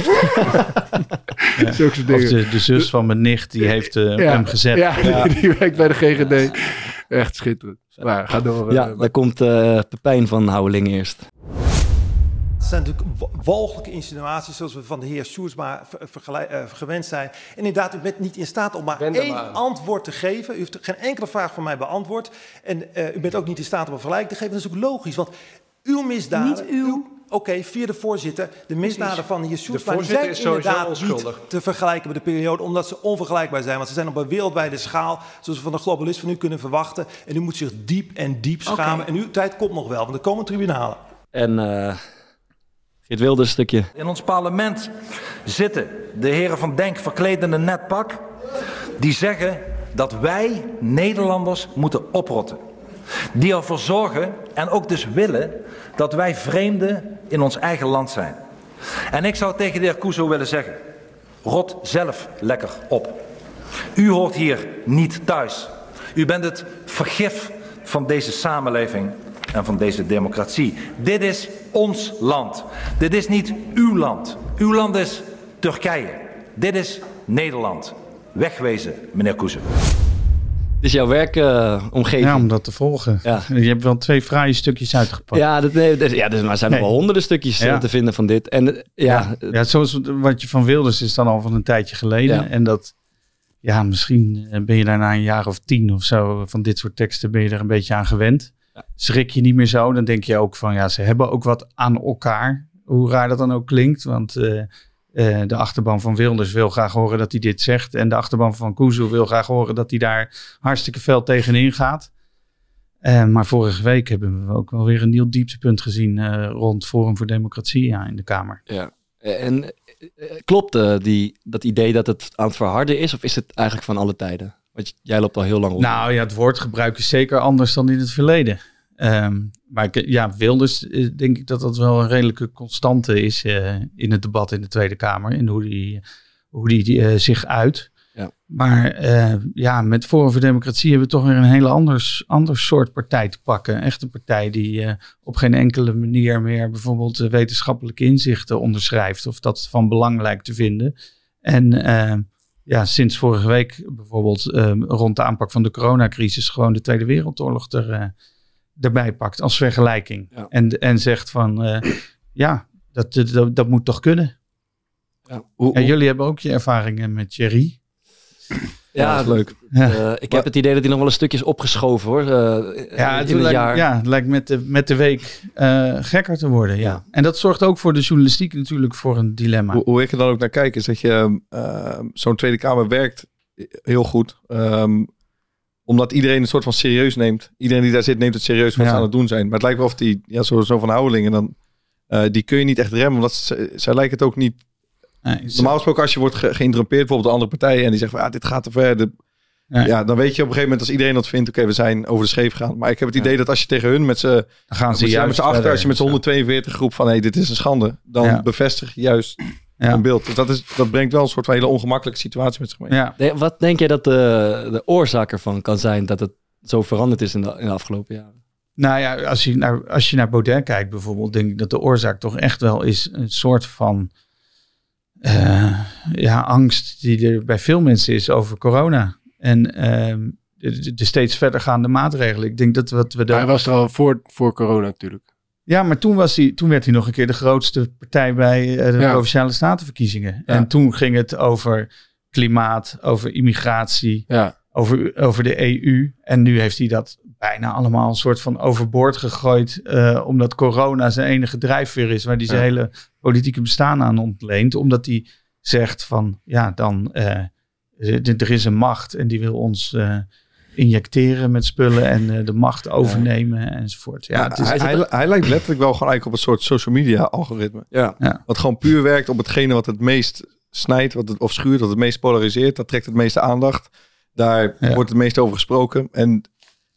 [SPEAKER 5] Ja.
[SPEAKER 4] Zulke soort
[SPEAKER 5] Of
[SPEAKER 4] dingen.
[SPEAKER 5] de, de zus van mijn nicht, die heeft
[SPEAKER 4] Ja.
[SPEAKER 5] hem gezet.
[SPEAKER 4] Ja, Die, die werkt bij de GGD. Echt schitterend. Maar ga door.
[SPEAKER 1] Ja, daar komt eh Pepijn van Houweling eerst.
[SPEAKER 7] Het zijn natuurlijk wa- walgelijke insinuaties zoals we van de heer Sjoerdsma ver- vergelijk- eh, gewend zijn. En inderdaad, u bent niet in staat om maar één
[SPEAKER 4] maar
[SPEAKER 7] antwoord te geven. U heeft geen enkele vraag van mij beantwoord. En eh, u bent ook niet in staat om een vergelijking te geven. Dat is ook logisch, want uw misdaden...
[SPEAKER 8] Niet uw.
[SPEAKER 7] Oké, via de voorzitter. De misdaden van de heer Sjoerdsma die
[SPEAKER 4] voorzitter
[SPEAKER 7] zijn inderdaad
[SPEAKER 4] onschuldig.
[SPEAKER 7] niet te vergelijken met de periode... omdat ze onvergelijkbaar zijn. Want ze zijn op een wereldwijde schaal... zoals we van de globalist van u kunnen verwachten. En u moet zich diep en diep schamen. En uw tijd komt nog wel, want er komen tribunalen.
[SPEAKER 1] En eh Wilders een stukje.
[SPEAKER 9] In ons parlement zitten de heren van Denk verkleed in een net pak. Die zeggen dat wij Nederlanders moeten oprotten. Die ervoor zorgen en ook dus willen dat wij vreemden in ons eigen land zijn. En ik zou tegen de heer Kuzo willen zeggen: rot zelf lekker op. U hoort hier niet thuis. U bent het vergif van deze samenleving en van deze democratie. Dit is ons land. Dit is niet uw land. Uw land is Turkije. Dit is Nederland. Wegwezen, meneer Kuzo.
[SPEAKER 1] Dit is jouw werkomgeving.
[SPEAKER 5] Ja, om dat te volgen.
[SPEAKER 1] Ja.
[SPEAKER 5] Je hebt wel twee fraaie stukjes uitgepakt.
[SPEAKER 1] Ja, dat, nee, dat- ja dus, maar er zijn nog
[SPEAKER 5] Nee.
[SPEAKER 1] wel honderden stukjes eh,
[SPEAKER 5] Ja.
[SPEAKER 1] te vinden van dit. En eh, ja,
[SPEAKER 5] ja, ja, zoals wat je van Wilders is dan al van een tijdje geleden.
[SPEAKER 1] Ja.
[SPEAKER 5] En dat, ja, misschien eh, ben je daar na een jaar of tien of zo van dit soort teksten ben je er een beetje aan gewend. Schrik je niet meer zo, dan denk je ook van ja, ze hebben ook wat aan elkaar. Hoe raar dat dan ook klinkt, want eh, eh, de achterban van Wilders wil graag horen dat hij dit zegt. En de achterban van Kuzu wil graag horen dat hij daar hartstikke fel tegenin gaat. Eh, maar vorige week hebben we ook wel weer een nieuw dieptepunt gezien rond Forum voor Democratie ja, in de Kamer.
[SPEAKER 1] ja. En klopt die, dat idee dat het aan het verharden is? Of is het eigenlijk van alle tijden? Want jij loopt al heel lang op.
[SPEAKER 5] Nou ja, het woordgebruik is zeker anders dan in het verleden. Ehm, maar ik, ja, Wilders, eh, denk ik dat dat wel een redelijke constante is eh, in het debat in de Tweede Kamer. En hoe die, hoe die eh, zich uit.
[SPEAKER 1] Ja.
[SPEAKER 5] Maar ja, met Forum voor Democratie hebben we toch weer een hele anders, ander soort partij te pakken. Echt een partij die op geen enkele manier meer bijvoorbeeld wetenschappelijke inzichten onderschrijft. Of dat van belang lijkt te vinden. En eh, ja, sinds vorige week bijvoorbeeld eh, rond de aanpak van de coronacrisis gewoon de Tweede Wereldoorlog er, eh, erbij pakt als vergelijking.
[SPEAKER 1] Ja.
[SPEAKER 5] En, en zegt van eh, ja, dat, dat, dat moet toch kunnen.
[SPEAKER 1] Ja, hoe,
[SPEAKER 5] En
[SPEAKER 1] hoe-
[SPEAKER 5] jullie hebben ook je ervaringen met Thierry.
[SPEAKER 1] Ja,
[SPEAKER 3] dat is leuk.
[SPEAKER 5] Ja.
[SPEAKER 1] eh, ik heb het idee dat hij nog wel een stukje is opgeschoven hoor. eh,
[SPEAKER 5] Ja, het,
[SPEAKER 1] het
[SPEAKER 5] lijkt,
[SPEAKER 1] jaar.
[SPEAKER 5] ja, het lijkt met de, met de week eh, gekker te worden. Ja.
[SPEAKER 1] Ja.
[SPEAKER 5] En dat zorgt ook voor de journalistiek natuurlijk voor een dilemma.
[SPEAKER 3] Hoe, hoe ik er dan ook naar kijk, is dat je ehm, zo'n Tweede Kamer werkt heel goed. Ehm, omdat iedereen het soort van serieus neemt. Iedereen die daar zit, neemt het serieus wat
[SPEAKER 5] Ja.
[SPEAKER 3] ze aan het doen zijn. Maar het lijkt wel of die, ja, zo, zo van Houwelingen, dan, eh, die kun je niet echt remmen. Omdat ze, zij lijken het ook niet.
[SPEAKER 5] Nee,
[SPEAKER 3] Normaal gesproken, als je wordt ge geïnterrumpeerd, bijvoorbeeld door andere partijen, en die zeggen van, ah, dit gaat te ver. De,
[SPEAKER 5] Ja.
[SPEAKER 3] ja. dan weet je op een gegeven moment, als iedereen dat vindt, oké, we zijn over de scheef gegaan. Maar ik heb het idee dat als je tegen hun met z'n
[SPEAKER 5] gaan ze
[SPEAKER 3] met z'n achter, als je met z'n 142 groep van, hé, hey, dit is een schande. Dan
[SPEAKER 5] Ja.
[SPEAKER 3] bevestig je juist
[SPEAKER 5] Ja.
[SPEAKER 3] een beeld. Dus dat, is, dat brengt wel een soort van hele ongemakkelijke situatie met zich mee.
[SPEAKER 5] Ja.
[SPEAKER 1] Wat denk jij dat de, de oorzaak ervan kan zijn dat het zo veranderd is in de, in de afgelopen jaren?
[SPEAKER 5] Nou ja, als je, naar, als je naar Baudet kijkt bijvoorbeeld, denk ik dat de oorzaak toch echt wel is een soort van eh, ja, angst die er bij veel mensen is over corona. En ehm, de, steeds verdergaande maatregelen. Ik denk dat wat we daar.
[SPEAKER 4] hij was er al voor, voor corona natuurlijk.
[SPEAKER 5] Ja, maar toen, was hij, toen werd hij nog een keer de grootste partij bij eh, de
[SPEAKER 4] Ja.
[SPEAKER 5] provinciale statenverkiezingen.
[SPEAKER 4] Ja.
[SPEAKER 5] En toen ging het over klimaat, over immigratie,
[SPEAKER 4] Ja,
[SPEAKER 5] over, over de EU. En nu heeft hij dat bijna allemaal een soort van overboord gegooid. eh, omdat corona zijn enige drijfveer is waar hij zijn
[SPEAKER 4] Ja.
[SPEAKER 5] hele politieke bestaan aan ontleent. Omdat hij zegt van ja, dan eh, er is een macht en die wil ons eh, injecteren met spullen en eh, de macht overnemen enzovoort. Ja,
[SPEAKER 3] Ja,
[SPEAKER 5] het is,
[SPEAKER 3] hij, hij, hij lijkt letterlijk wel gewoon eigenlijk op een soort social media algoritme.
[SPEAKER 1] Ja.
[SPEAKER 5] Ja.
[SPEAKER 3] Wat gewoon puur werkt op hetgene wat het meest snijdt, wat het, of schuurt, wat het meest polariseert. Dat trekt het meeste aandacht. Daar
[SPEAKER 5] Ja.
[SPEAKER 3] wordt het meest over gesproken. En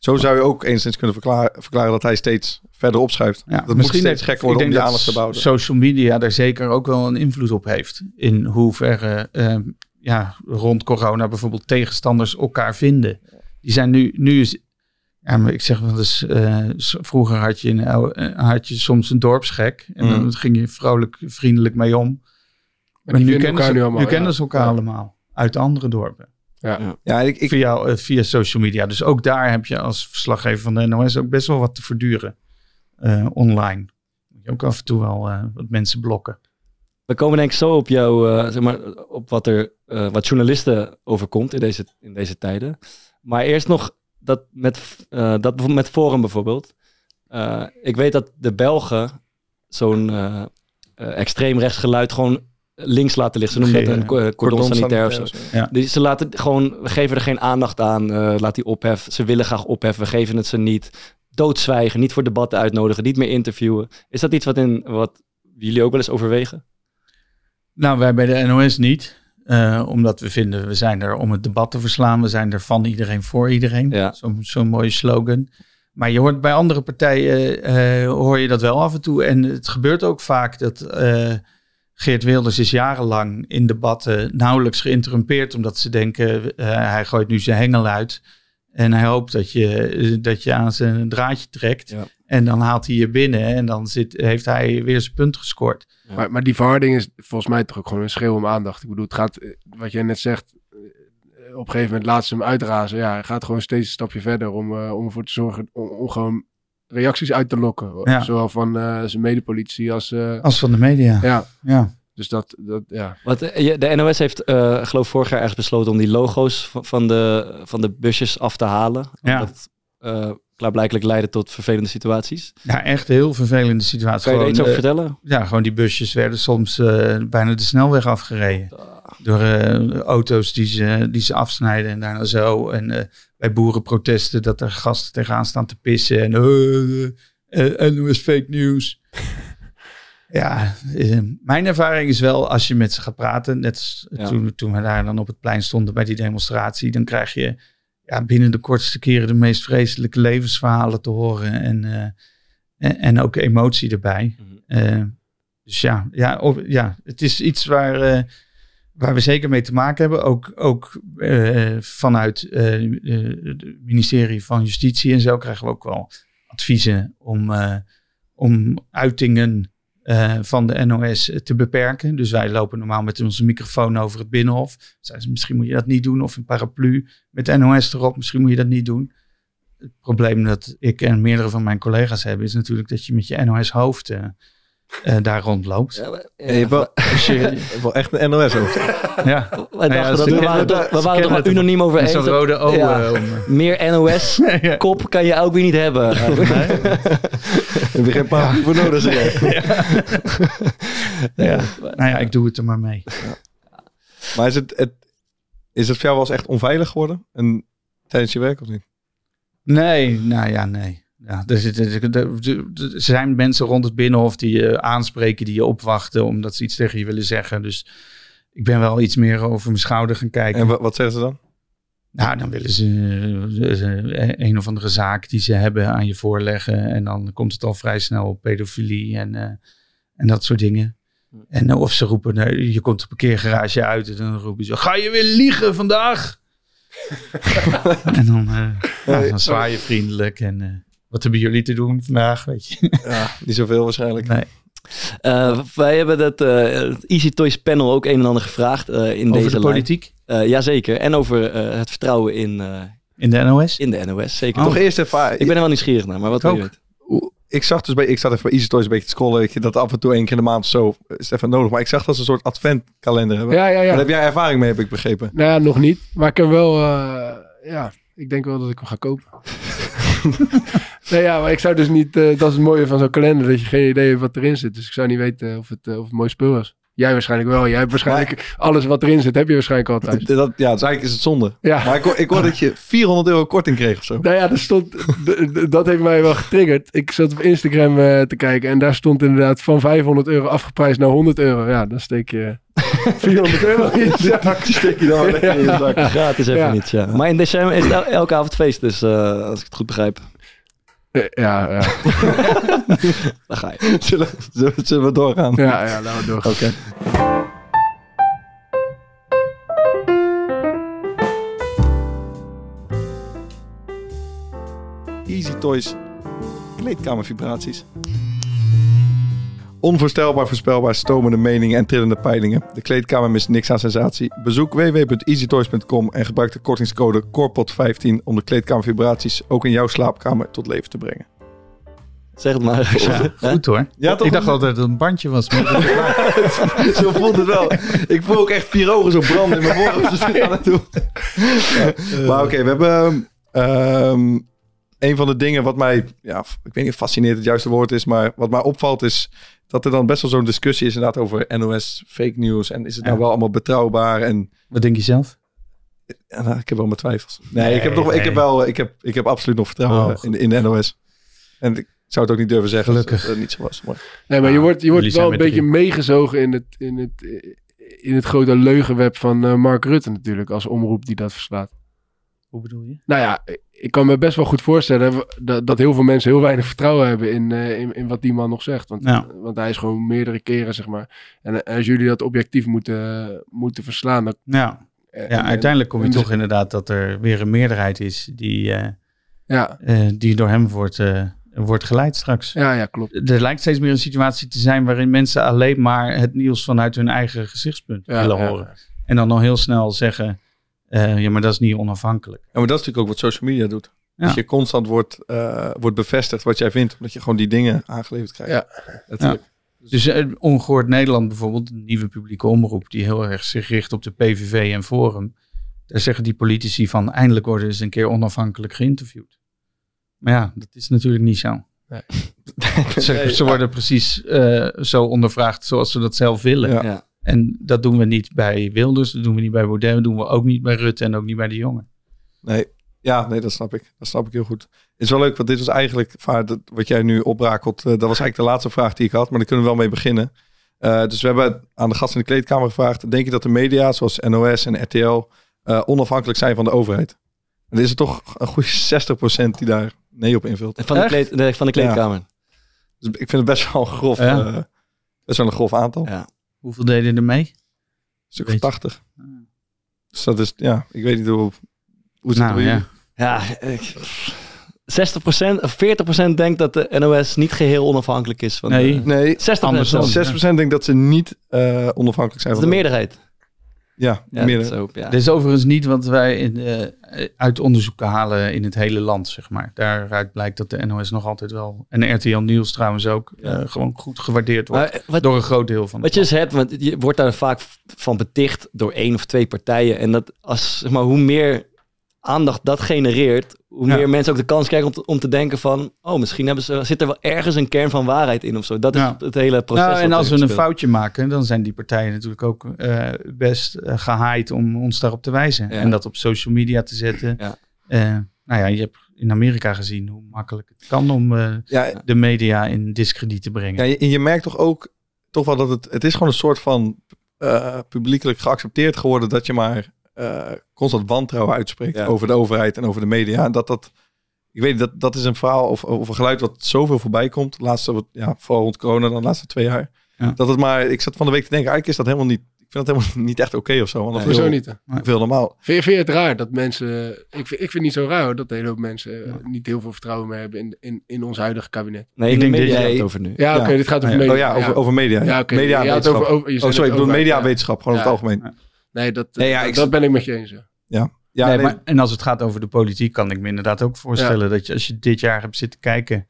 [SPEAKER 3] zo zou je ook enigszins kunnen verklaren, verklaren dat hij steeds verder opschuift.
[SPEAKER 5] Ja,
[SPEAKER 3] dat moet steeds gekker
[SPEAKER 5] ik
[SPEAKER 3] worden om
[SPEAKER 5] denk
[SPEAKER 3] die aandacht te bouwen.
[SPEAKER 5] Social media daar zeker ook wel een invloed op heeft. In hoeverre eh, ja, rond corona bijvoorbeeld tegenstanders elkaar vinden. Die zijn nu, nu is, ja, maar ik zeg wel eens, eh, s- vroeger had je, een, eh, had je soms een dorpsgek. En dan
[SPEAKER 3] Mm.
[SPEAKER 5] ging je vrolijk, vriendelijk mee om.
[SPEAKER 4] maar
[SPEAKER 5] nu kennen
[SPEAKER 4] elkaar
[SPEAKER 5] ze,
[SPEAKER 4] nu allemaal.
[SPEAKER 5] nu kennen
[SPEAKER 4] ja.
[SPEAKER 5] ze elkaar
[SPEAKER 4] Ja.
[SPEAKER 5] allemaal uit andere dorpen.
[SPEAKER 4] Ja.
[SPEAKER 3] Ja, ik, ik,
[SPEAKER 5] via, eh, via social media. Dus ook daar heb je als verslaggever van de NOS ook best wel wat te verduren eh, online. Moet je ook af en toe wel eh, wat mensen blokken.
[SPEAKER 1] We komen denk ik zo op jou, eh, zeg maar, op wat er, eh, wat journalisten overkomt in deze, in deze tijden. Maar eerst nog dat met, eh, dat bijvoorbeeld met Forum bijvoorbeeld. Eh, ik weet dat de Belgen zo'n eh eh, extreem rechts geluid gewoon links laten liggen. Ze noemen dat een eh, cordon sanitair of zo.
[SPEAKER 5] Ja.
[SPEAKER 1] Dus ze laten gewoon, we geven er geen aandacht aan. eh, laat die ophef. Ze willen graag opheffen, we geven het ze niet. Doodzwijgen, niet voor debatten uitnodigen, niet meer interviewen. Is dat iets wat, in, wat jullie ook wel eens overwegen?
[SPEAKER 5] Nou, wij bij de NOS niet. Eh, omdat we vinden, we zijn er om het debat te verslaan. We zijn er van iedereen voor iedereen.
[SPEAKER 1] Ja.
[SPEAKER 5] Zo'n zo'n mooie slogan. Maar je hoort bij andere partijen, hoor je dat wel af en toe. En het gebeurt ook vaak dat Geert Wilders is jarenlang in debatten nauwelijks geïnterrumpeerd. Omdat ze denken, eh, hij gooit nu zijn hengel uit. En hij hoopt dat je, dat je aan zijn draadje trekt.
[SPEAKER 1] Ja.
[SPEAKER 5] En dan haalt hij je binnen en dan zit, heeft hij weer zijn punt gescoord.
[SPEAKER 4] Maar, maar die verharding is volgens mij toch ook gewoon een schreeuw om aandacht. Ik bedoel, het gaat, eh, wat jij net zegt, eh, op een gegeven moment laat ze hem uitrazen. Ja, hij gaat gewoon steeds een stapje verder om, eh, om ervoor te zorgen, om, om gewoon reacties uit te lokken.
[SPEAKER 5] Ja.
[SPEAKER 4] Zowel van eh, zijn medepolitie als... eh,
[SPEAKER 5] Als van de media.
[SPEAKER 4] ja,
[SPEAKER 5] ja.
[SPEAKER 4] dus dat, dat ja.
[SPEAKER 1] Wat, eh, de NOS heeft, eh geloof vorig jaar ergens besloten om die logo's van, de, van de busjes af te halen.
[SPEAKER 5] Ja.
[SPEAKER 1] Omdat eh klaarblijkelijk leidde tot vervelende situaties.
[SPEAKER 5] Ja, echt heel vervelende situatie.
[SPEAKER 1] Kan je er iets over
[SPEAKER 5] eh,
[SPEAKER 1] vertellen?
[SPEAKER 5] Ja, gewoon die busjes werden soms eh, bijna de snelweg afgereden. Door eh, auto's die ze, die ze afsnijden en daarna zo. En eh, bij boerenprotesten dat er gasten tegenaan staan te pissen. En eh eh, NOS fake news. ja, mijn ervaring is wel als je met ze gaat praten. Net
[SPEAKER 1] Ja.
[SPEAKER 5] toen, toen we daar dan op het plein stonden bij die demonstratie. Dan krijg je ja, binnen de kortste keren de meest vreselijke levensverhalen te horen. En, eh, en, en ook emotie erbij. Eh, dus ja, ja, op- ja, het is iets waar, eh, waar we zeker mee te maken hebben. Ook, ook vanuit het ministerie van Justitie en zo krijgen we ook wel adviezen om, om uitingen eh, van de NOS te beperken. Dus wij lopen normaal met onze microfoon over het binnenhof. Zeiden ze, misschien moet je dat niet doen. Of een paraplu met NOS erop, misschien moet je dat niet doen. Het probleem dat ik en meerdere van mijn collega's hebben... is natuurlijk dat je met je NOS-hoofd eh, eh, daar rondloopt.
[SPEAKER 3] Ja,
[SPEAKER 5] Dus je-
[SPEAKER 3] wel echt een NOS over.
[SPEAKER 5] ja.
[SPEAKER 1] Wij
[SPEAKER 5] ja,
[SPEAKER 1] dachten
[SPEAKER 5] ze
[SPEAKER 1] dat we waren,
[SPEAKER 5] het-
[SPEAKER 1] toch- we waren
[SPEAKER 5] het
[SPEAKER 1] unaniem over eens.
[SPEAKER 5] zo'n rode O,
[SPEAKER 1] ja,
[SPEAKER 5] eh, eh.
[SPEAKER 1] meer NOS-kop kan je ook weer niet hebben.
[SPEAKER 3] Heb je geen paar voor nodig, zeg
[SPEAKER 5] ja. Nou ja, ik doe het er maar mee.
[SPEAKER 3] Maar is het, het, is het voor jou wel eens echt onveilig geworden? En, tijdens je werk of niet?
[SPEAKER 5] Nee, nou ja, nee. Ja, er, zit, er, er- er- er zijn mensen rond het binnenhof die je aanspreken, die je opwachten omdat ze iets tegen je willen zeggen. Dus ik ben wel iets meer over mijn schouder gaan kijken.
[SPEAKER 3] En wat, wat zeggen ze dan?
[SPEAKER 5] Nou, dan willen ze eh, ze een of andere zaak die ze hebben aan je voorleggen. En dan komt het al vrij snel op pedofilie en, eh, en dat soort dingen. En eh, of ze roepen, eh, je komt de parkeergarage uit en dan roepen ze, ga je weer liegen vandaag? en dan, eh, ja, dan zwaai je vriendelijk en eh, wat hebben jullie te doen vandaag, weet je?
[SPEAKER 3] Ja, niet zoveel waarschijnlijk.
[SPEAKER 5] Nee.
[SPEAKER 1] Eh, wij hebben dat, eh, het Easy Toys panel ook een en ander gevraagd eh, in
[SPEAKER 5] Over
[SPEAKER 1] deze
[SPEAKER 5] de politiek
[SPEAKER 1] Eh, jazeker. En over eh, het vertrouwen in, eh,
[SPEAKER 5] in de NOS?
[SPEAKER 1] in de NOS. Zeker.
[SPEAKER 5] Oh.
[SPEAKER 3] Toch eerst even...
[SPEAKER 1] Ik ben er wel nieuwsgierig naar, maar wat wil je?
[SPEAKER 3] Oeh, Ik zag dus bij, ik zat even bij Easy Toys een beetje te scrollen. je, Dat af en toe één keer in de maand of zo is even nodig. Maar ik zag dat ze een soort adventkalender hebben.
[SPEAKER 4] Ja, ja, ja.
[SPEAKER 3] Daar heb jij ervaring mee, heb ik begrepen.
[SPEAKER 4] Nou ja, nog niet. Maar ik heb wel, eh, ja, ik denk wel dat ik hem ga kopen. nee, ja, maar ik zou dus niet, eh, dat is het mooie van zo'n kalender, dat je geen idee hebt wat erin zit. Dus ik zou niet weten of het, eh, of het mooi spul was. Jij waarschijnlijk wel. Jij hebt waarschijnlijk alles wat erin zit, heb je waarschijnlijk altijd.
[SPEAKER 3] Dat, ja, dus eigenlijk is het zonde.
[SPEAKER 4] Ja.
[SPEAKER 3] Maar ik, hoor- ik hoor dat je 400 euro korting kreeg of zo.
[SPEAKER 4] Nou ja, er stond, dat heeft mij wel getriggerd. Ik zat op Instagram eh, te kijken en daar stond inderdaad van 500 euro afgeprijsd naar 100 euro. Ja, dan steek je 400 euro in je zak.
[SPEAKER 3] Steek je dan lekker in je zak.
[SPEAKER 1] Gratis even
[SPEAKER 4] Ja.
[SPEAKER 1] niet, ja. Maar in december is el- elke avond feest, dus eh, als ik het goed begrijp.
[SPEAKER 4] Eh, Ja, ja,
[SPEAKER 1] Dan ga je.
[SPEAKER 3] Zullen, zullen, zullen we doorgaan?
[SPEAKER 4] ja, ja, laten we door.
[SPEAKER 3] Oké. Easy Toys kleedkamervibraties. Onvoorstelbaar voorspelbaar, stomende meningen en trillende peilingen. De kleedkamer mist niks aan sensatie. Bezoek www.easytoys.com en gebruik de kortingscode CORPOT15 om de kleedkamervibraties ook in jouw slaapkamer tot leven te brengen.
[SPEAKER 1] Zeg het maar.
[SPEAKER 5] Ja, goed hoor.
[SPEAKER 3] Ja, toch?
[SPEAKER 5] Ik dacht altijd dat het een bandje was. maar-
[SPEAKER 3] Zo voelt het wel. Ik voel ook echt vier ogen zo branden in mijn naartoe. Ja. Maar oké, we hebben ehm, een van de dingen wat mij, ja, ik weet niet of fascineert het juiste woord is, maar wat mij opvalt is dat er dan best wel zo'n discussie is inderdaad over NOS, fake news en is het nou
[SPEAKER 5] Ja.
[SPEAKER 3] wel allemaal betrouwbaar en
[SPEAKER 5] Wat denk je zelf?
[SPEAKER 3] ja, nou, ik heb wel mijn twijfels. Nee,
[SPEAKER 5] Nee,
[SPEAKER 3] ik heb nog, ik heb wel, ik heb, ik heb absoluut nog vertrouwen
[SPEAKER 5] Oh,
[SPEAKER 3] in, in de NOS. En ik zou het ook niet durven zeggen
[SPEAKER 5] Gelukkig.
[SPEAKER 3] als het niet zo was. Maar,
[SPEAKER 4] Nee, maar je wordt, je wordt wel een beetje meegezogen in het, in, het, in het grote leugenweb van eh, Mark Rutte natuurlijk, als omroep die dat verslaat.
[SPEAKER 5] Hoe bedoel je?
[SPEAKER 4] Nou ja, ik kan me best wel goed voorstellen dat, dat heel veel mensen heel weinig vertrouwen hebben in, eh, in, in wat die man nog zegt. Want,
[SPEAKER 5] Ja.
[SPEAKER 4] want hij is gewoon meerdere keren, zeg maar. En eh, als jullie dat objectief moeten, moeten verslaan, dan...
[SPEAKER 5] Ja,
[SPEAKER 4] eh,
[SPEAKER 5] ja
[SPEAKER 4] en-
[SPEAKER 5] uiteindelijk kom je
[SPEAKER 4] en-
[SPEAKER 5] toch inderdaad dat er weer een meerderheid is die,
[SPEAKER 4] Ja,
[SPEAKER 5] die door hem wordt, wordt geleid straks.
[SPEAKER 4] ja, ja, klopt.
[SPEAKER 5] Er lijkt steeds meer een situatie te zijn waarin mensen alleen maar het nieuws vanuit hun eigen gezichtspunt
[SPEAKER 4] Ja,
[SPEAKER 5] willen horen. En dan nog heel snel zeggen, eh, ja, maar dat is niet onafhankelijk.
[SPEAKER 3] ja, maar dat is natuurlijk ook wat social media doet.
[SPEAKER 5] Ja.
[SPEAKER 3] Dat je constant wordt, eh, wordt bevestigd wat jij vindt, omdat je gewoon die dingen aangeleverd krijgt.
[SPEAKER 4] Ja.
[SPEAKER 3] Natuurlijk.
[SPEAKER 5] Dus eh, Ongehoord Nederland bijvoorbeeld, een nieuwe publieke omroep die heel erg zich richt op de PVV en Forum. Daar zeggen die politici van eindelijk worden ze eens een keer onafhankelijk geïnterviewd. Maar ja, dat is natuurlijk niet zo.
[SPEAKER 4] Nee.
[SPEAKER 5] Ze, ze worden precies eh, zo ondervraagd zoals ze dat zelf willen.
[SPEAKER 3] Ja.
[SPEAKER 5] En dat doen we niet bij Wilders, dat doen we niet bij Baudet, dat doen we ook niet bij Rutte en ook niet bij de jongen.
[SPEAKER 3] Nee, ja, nee, dat snap ik. Dat snap ik heel goed. Het is wel leuk, want dit was eigenlijk, Vaar, dat- wat jij nu oprakelt, eh, dat was eigenlijk de laatste vraag die ik had, maar daar kunnen we wel mee beginnen. Eh, dus we hebben aan de gast in de kleedkamer gevraagd, denk je dat de media, zoals NOS en RTL, eh, onafhankelijk zijn van de overheid? En er is er toch een goede 60% die daar nee op invult.
[SPEAKER 1] Van de, kleed, van de kleedkamer.
[SPEAKER 3] Dus ik vind het best wel een grof,
[SPEAKER 5] Ja.
[SPEAKER 3] best wel een grof aantal.
[SPEAKER 1] Ja.
[SPEAKER 5] Hoeveel deden er mee?
[SPEAKER 3] Een stuk of
[SPEAKER 5] Weet je.
[SPEAKER 3] 80. Dus dat is, ja, ik weet niet hoe, hoe het
[SPEAKER 5] Nou,
[SPEAKER 3] bij
[SPEAKER 5] ja.
[SPEAKER 1] Ja, ik, 60% of 40% denkt dat de NOS niet geheel onafhankelijk is. Van
[SPEAKER 5] Nee.
[SPEAKER 1] de,
[SPEAKER 3] Nee,
[SPEAKER 1] 60%
[SPEAKER 5] Andersom.
[SPEAKER 1] zelfs.
[SPEAKER 3] 6% denkt dat ze niet eh, onafhankelijk zijn.
[SPEAKER 1] Dat is de
[SPEAKER 3] van
[SPEAKER 1] meerderheid.
[SPEAKER 3] Ja,
[SPEAKER 1] Ja, zo, ja.
[SPEAKER 5] Dit is overigens niet wat wij in, eh, uit onderzoeken halen in het hele land, zeg maar. Daaruit blijkt dat de NOS nog altijd wel, en RTL Nieuws trouwens ook, eh, gewoon goed gewaardeerd wordt.
[SPEAKER 1] Maar wat,
[SPEAKER 5] door een groot deel van
[SPEAKER 1] wat je dus hebt, want je wordt daar vaak van beticht door één of twee partijen. En dat als, zeg maar, hoe meer aandacht dat genereert, hoe
[SPEAKER 5] Ja.
[SPEAKER 1] meer mensen ook de kans krijgen om te, om te denken van, oh, misschien hebben ze, zit er wel ergens een kern van waarheid in of zo. Dat is
[SPEAKER 5] Ja.
[SPEAKER 1] het hele proces.
[SPEAKER 5] Nou, en als we een foutje maken, dan zijn die partijen natuurlijk ook eh, best eh, gehaaid om ons daarop te wijzen.
[SPEAKER 1] Ja.
[SPEAKER 5] En dat op social media te zetten.
[SPEAKER 1] Ja.
[SPEAKER 5] Eh, nou ja, je hebt in Amerika gezien hoe makkelijk het kan om
[SPEAKER 3] Ja,
[SPEAKER 5] de media in discrediet te brengen.
[SPEAKER 3] Ja, je, en je merkt toch ook toch wel dat het, het is gewoon een soort van eh publiekelijk geaccepteerd geworden dat je maar eh, constant wantrouwen uitspreekt
[SPEAKER 1] Ja.
[SPEAKER 3] over de overheid en over de media. En dat dat, ik weet niet, dat, dat is een verhaal of, of een geluid wat zoveel voorbij komt. Laatste, wat- ja, vooral rond corona dan de laatste twee jaar.
[SPEAKER 5] Ja.
[SPEAKER 3] Dat het maar, ik zat van de week te denken, eigenlijk is dat helemaal niet, ik vind dat helemaal niet echt oké of zo. Want dat
[SPEAKER 4] niet? hè?
[SPEAKER 3] veel normaal.
[SPEAKER 4] Vind je, vind je het raar dat mensen... Ik vind, ik vind het niet zo raar hoor, dat een hele hoop mensen eh, niet heel veel vertrouwen meer hebben in, in, in ons huidige kabinet.
[SPEAKER 1] Nee,
[SPEAKER 5] Ik
[SPEAKER 1] de
[SPEAKER 5] denk dat jij-
[SPEAKER 1] het over nu.
[SPEAKER 4] Ja, oké, dit gaat over
[SPEAKER 5] ja.
[SPEAKER 4] media.
[SPEAKER 3] Oh ja, over, over media.
[SPEAKER 4] Ja, oké.
[SPEAKER 3] Media
[SPEAKER 4] het over- over-
[SPEAKER 3] oh, sorry, ik bedoel mediawetenschap, gewoon
[SPEAKER 4] Ja.
[SPEAKER 3] over het algemeen.
[SPEAKER 4] Nee, dat,
[SPEAKER 3] Nee, ja,
[SPEAKER 4] dat,
[SPEAKER 3] ik-
[SPEAKER 4] dat ben ik met je eens. ja.
[SPEAKER 3] Ja,
[SPEAKER 5] nee,
[SPEAKER 3] nee,
[SPEAKER 5] maar, en als het gaat over de politiek, kan ik me inderdaad ook voorstellen dat je als je dit jaar hebt zitten kijken,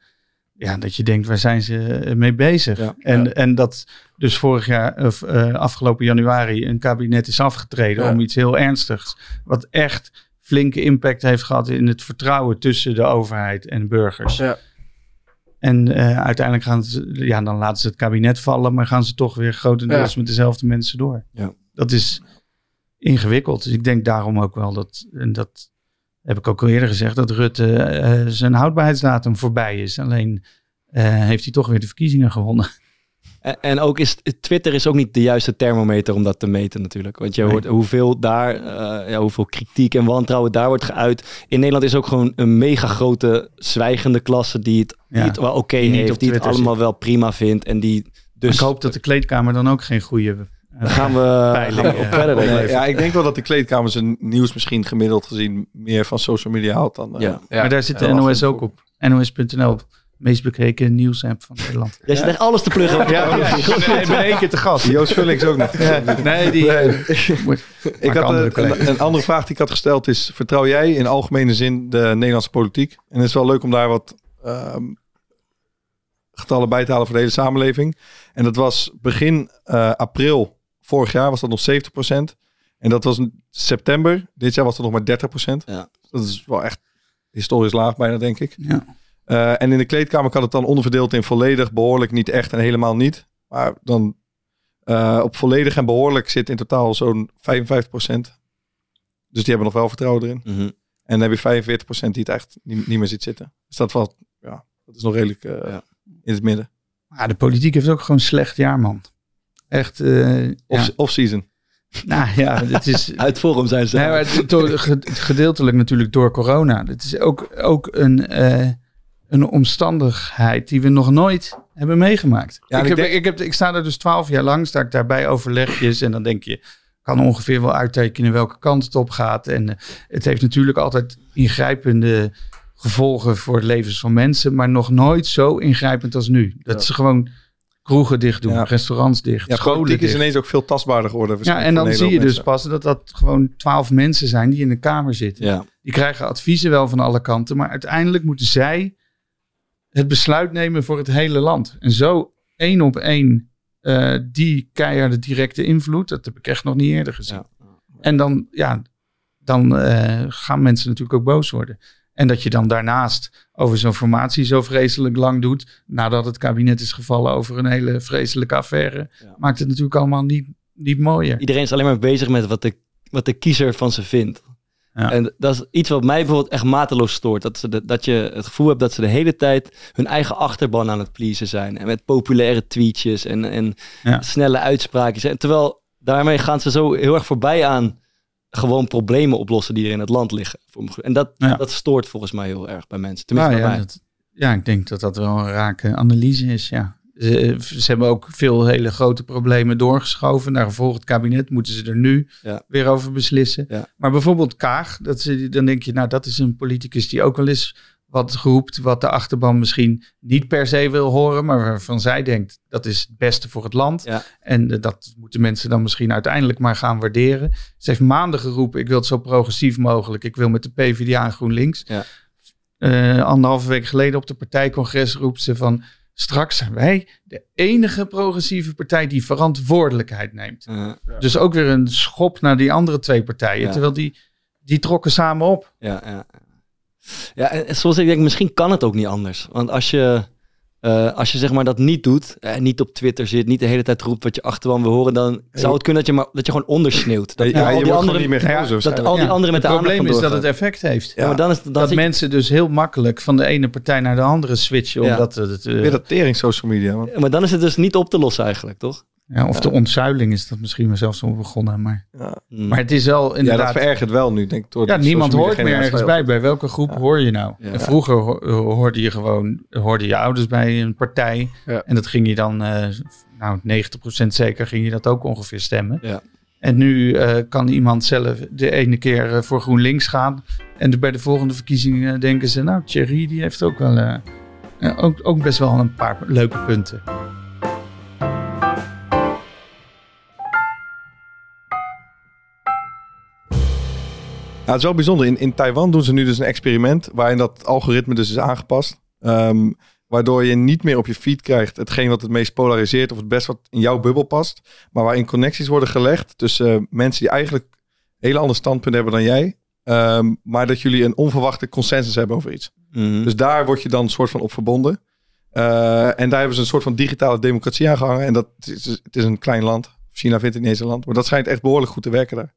[SPEAKER 5] ja, dat je denkt, waar zijn ze eh, mee bezig?
[SPEAKER 3] Ja.
[SPEAKER 5] en,
[SPEAKER 4] Ja.
[SPEAKER 5] en dat dus vorig jaar, of eh, afgelopen januari, een kabinet is afgetreden
[SPEAKER 4] Ja.
[SPEAKER 5] om iets heel ernstigs, wat echt flinke impact heeft gehad in het vertrouwen tussen de overheid en burgers.
[SPEAKER 4] Ja.
[SPEAKER 5] En eh, uiteindelijk gaan ze, ja, dan laten ze het kabinet vallen, maar gaan ze toch weer grotendeels
[SPEAKER 4] Ja.
[SPEAKER 5] met dezelfde mensen door.
[SPEAKER 3] Ja.
[SPEAKER 5] Dat is ingewikkeld. Dus ik denk daarom ook wel dat, en dat heb ik ook al eerder gezegd, dat Rutte eh, zijn houdbaarheidsdatum voorbij is. Alleen eh, heeft hij toch weer de verkiezingen gewonnen.
[SPEAKER 1] En, ook is Twitter is ook niet de juiste thermometer om dat te meten natuurlijk. Want je hoort hoeveel daar, eh, ja, hoeveel kritiek en wantrouwen daar wordt geuit. In Nederland is ook gewoon een mega grote zwijgende klasse die het, die
[SPEAKER 5] Ja.
[SPEAKER 1] het wel oké heeft, die het allemaal wel prima vindt. En die dus
[SPEAKER 5] ik hoop dat de kleedkamer dan ook geen goede... eh,
[SPEAKER 1] daar gaan we,
[SPEAKER 5] Peiling,
[SPEAKER 1] gaan we op
[SPEAKER 5] eh,
[SPEAKER 1] verder.
[SPEAKER 3] Nee, ja, ik denk wel dat de kleedkamer zijn nieuws misschien gemiddeld gezien meer van social media haalt dan... eh,
[SPEAKER 1] Ja.
[SPEAKER 4] Ja.
[SPEAKER 5] maar daar zit de
[SPEAKER 3] Ja,
[SPEAKER 5] NOS ook op. NOS.nl meest bekeken nieuwsapp van Nederland.
[SPEAKER 1] Jij zit echt alles te pluggen.
[SPEAKER 5] Ja, ja, ik ben- één keer te gast.
[SPEAKER 3] Joost Vullings ook nog.
[SPEAKER 5] Nee, die...
[SPEAKER 3] Ik had
[SPEAKER 5] andere
[SPEAKER 3] een,
[SPEAKER 5] collega's.
[SPEAKER 3] een, een andere vraag die ik had gesteld is: vertrouw jij in algemene zin de Nederlandse politiek? En het is wel leuk om daar wat ehm, getallen bij te halen voor de hele samenleving. En dat was begin eh, april vorig jaar was dat nog 70%. En dat was in september. Dit jaar was het nog maar 30%.
[SPEAKER 1] Ja.
[SPEAKER 3] Dat is wel echt historisch laag bijna, denk ik.
[SPEAKER 5] Ja.
[SPEAKER 3] Eh, en in de kleedkamer kan het dan onderverdeeld in volledig, behoorlijk, niet echt en helemaal niet. Maar dan eh, op volledig en behoorlijk zit in totaal zo'n 55%. Dus die hebben nog wel vertrouwen erin.
[SPEAKER 1] Mhm.
[SPEAKER 3] En dan heb je 45% die het echt niet, niet meer ziet zitten. Dus dat, valt, ja, dat is nog redelijk eh,
[SPEAKER 1] Ja.
[SPEAKER 3] in het midden.
[SPEAKER 5] Ja, de politiek heeft ook gewoon een slecht jaar, man. Echt,
[SPEAKER 3] Off-
[SPEAKER 5] ja.
[SPEAKER 3] Off-season.
[SPEAKER 5] Nou ja, het is...
[SPEAKER 1] Uit Forum zijn ze.
[SPEAKER 5] Nee, maar het- door- ge- gedeeltelijk natuurlijk door corona. Het is ook, ook een, eh, een omstandigheid die we nog nooit hebben meegemaakt.
[SPEAKER 3] Ja,
[SPEAKER 5] ik,
[SPEAKER 3] ik
[SPEAKER 5] heb,
[SPEAKER 3] denk-
[SPEAKER 5] ik, heb, ik sta er dus twaalf jaar lang, sta ik daarbij overlegjes en dan denk je, kan ongeveer wel uittekenen welke kant het op gaat. En eh, het heeft natuurlijk altijd ingrijpende gevolgen voor het levens van mensen, maar nog nooit zo ingrijpend als nu. Dat ze gewoon kroegen dicht doen,
[SPEAKER 3] Ja.
[SPEAKER 5] restaurants dicht,
[SPEAKER 3] Ja,
[SPEAKER 5] scholen
[SPEAKER 3] is ineens ook veel tastbaarder geworden.
[SPEAKER 5] Ja, en dan zie je dus pas dat dat gewoon twaalf mensen zijn die in de kamer zitten.
[SPEAKER 1] Ja.
[SPEAKER 5] Die krijgen adviezen wel van alle kanten, maar uiteindelijk moeten zij het besluit nemen voor het hele land. En zo één op één eh, die keiharde directe invloed, dat heb ik echt nog niet eerder gezien.
[SPEAKER 1] Ja.
[SPEAKER 5] En dan, ja, dan eh, gaan mensen natuurlijk ook boos worden. En dat je dan daarnaast over zo'n formatie zo vreselijk lang doet, nadat het kabinet is gevallen over een hele vreselijke affaire,
[SPEAKER 1] Ja.
[SPEAKER 5] maakt het natuurlijk allemaal niet, niet mooier.
[SPEAKER 1] Iedereen is alleen maar bezig met wat de, wat de kiezer van ze vindt.
[SPEAKER 5] Ja.
[SPEAKER 1] En dat is iets wat mij bijvoorbeeld echt mateloos stoort. Dat, ze de- dat je het gevoel hebt dat ze de hele tijd hun eigen achterban aan het pleasen zijn. En met populaire tweetjes en, en
[SPEAKER 5] Ja.
[SPEAKER 1] snelle uitspraakjes. En terwijl daarmee gaan ze zo heel erg voorbij aan gewoon problemen oplossen die er in het land liggen. En dat,
[SPEAKER 5] Ja.
[SPEAKER 1] dat stoort volgens mij heel erg bij mensen. Tenminste
[SPEAKER 5] Nou
[SPEAKER 1] bij
[SPEAKER 5] ja,
[SPEAKER 1] mij.
[SPEAKER 5] dat, ja, ik denk dat dat wel een rake analyse is, ja. Ze, ze hebben ook veel hele grote problemen doorgeschoven. Naar gevolg het kabinet moeten ze er nu
[SPEAKER 1] Ja.
[SPEAKER 5] weer over beslissen.
[SPEAKER 1] Ja.
[SPEAKER 5] Maar bijvoorbeeld Kaag, dat ze, dan denk je, nou dat is een politicus die ook wel eens wat roept, wat de achterban misschien niet per se wil horen, maar waarvan zij denkt dat is het beste voor het land.
[SPEAKER 1] Ja.
[SPEAKER 5] En eh, dat moeten mensen dan misschien uiteindelijk maar gaan waarderen. Ze heeft maanden geroepen, ik wil het zo progressief mogelijk. Ik wil met de PvdA en GroenLinks.
[SPEAKER 1] Ja.
[SPEAKER 5] Eh, anderhalve week geleden op de partijcongres roept ze van... straks zijn wij de enige progressieve partij die verantwoordelijkheid neemt. Dus ook weer een schop naar die andere twee partijen. Terwijl die, die trokken samen op.
[SPEAKER 1] Ja, ja. en en zoals ik denk, misschien kan het ook niet anders. Want als je, eh, als je zeg maar dat niet doet, eh, niet op Twitter zit, niet de hele tijd roept wat je achterban wil horen, dan zou het kunnen dat je, maar, dat je gewoon ondersneeuwt. Dat,
[SPEAKER 3] Ja,
[SPEAKER 1] al
[SPEAKER 3] je
[SPEAKER 1] die anderen,
[SPEAKER 3] niet meer gekozen.
[SPEAKER 1] dat al die anderen met de
[SPEAKER 5] het probleem is dat het effect heeft.
[SPEAKER 1] Ja, maar dan is dan
[SPEAKER 5] dat mensen dus heel makkelijk van de ene partij naar de andere switchen.
[SPEAKER 1] Ja.
[SPEAKER 5] Omdat het, eh,
[SPEAKER 3] Weer dat tering social media.
[SPEAKER 1] maar dan is het dus niet op te lossen eigenlijk, toch?
[SPEAKER 5] Ja, of de ontzuiling is dat misschien wel zelfs al begonnen. Maar,
[SPEAKER 1] Mm.
[SPEAKER 5] maar het is wel
[SPEAKER 3] Ja, dat
[SPEAKER 5] inderdaad...
[SPEAKER 3] verergert wel nu, denk ik. Door
[SPEAKER 5] Ja, niemand hoort meer ergens bij. Bij welke groep hoor je nou?
[SPEAKER 1] Ja.
[SPEAKER 5] En vroeger ho- hoorde je gewoon, hoorde je ouders bij een partij.
[SPEAKER 4] Ja.
[SPEAKER 5] En dat ging je dan, eh nou 90% zeker ging je dat ook ongeveer stemmen.
[SPEAKER 1] Ja.
[SPEAKER 5] En nu eh, kan iemand zelf de ene keer eh, voor GroenLinks gaan. En de- bij de volgende verkiezingen denken ze, nou Thierry die heeft ook wel, eh, ook, ook best wel een paar leuke punten.
[SPEAKER 3] Ja, het is wel bijzonder. In, in Taiwan doen ze nu dus een experiment waarin dat algoritme dus is aangepast. Ehm, waardoor je niet meer op je feed krijgt hetgeen wat het meest polariseert of het best wat in jouw bubbel past. Maar waarin connecties worden gelegd tussen mensen die eigenlijk hele andere standpunten hebben dan jij. Ehm, maar dat jullie een onverwachte consensus hebben over iets.
[SPEAKER 1] Mhm.
[SPEAKER 3] Dus daar word je dan een soort van op verbonden. Eh, en daar hebben ze een soort van digitale democratie aan gehangen. En dat is, het is een klein land. China vindt het niet eens een land. Maar dat schijnt echt behoorlijk goed te werken daar.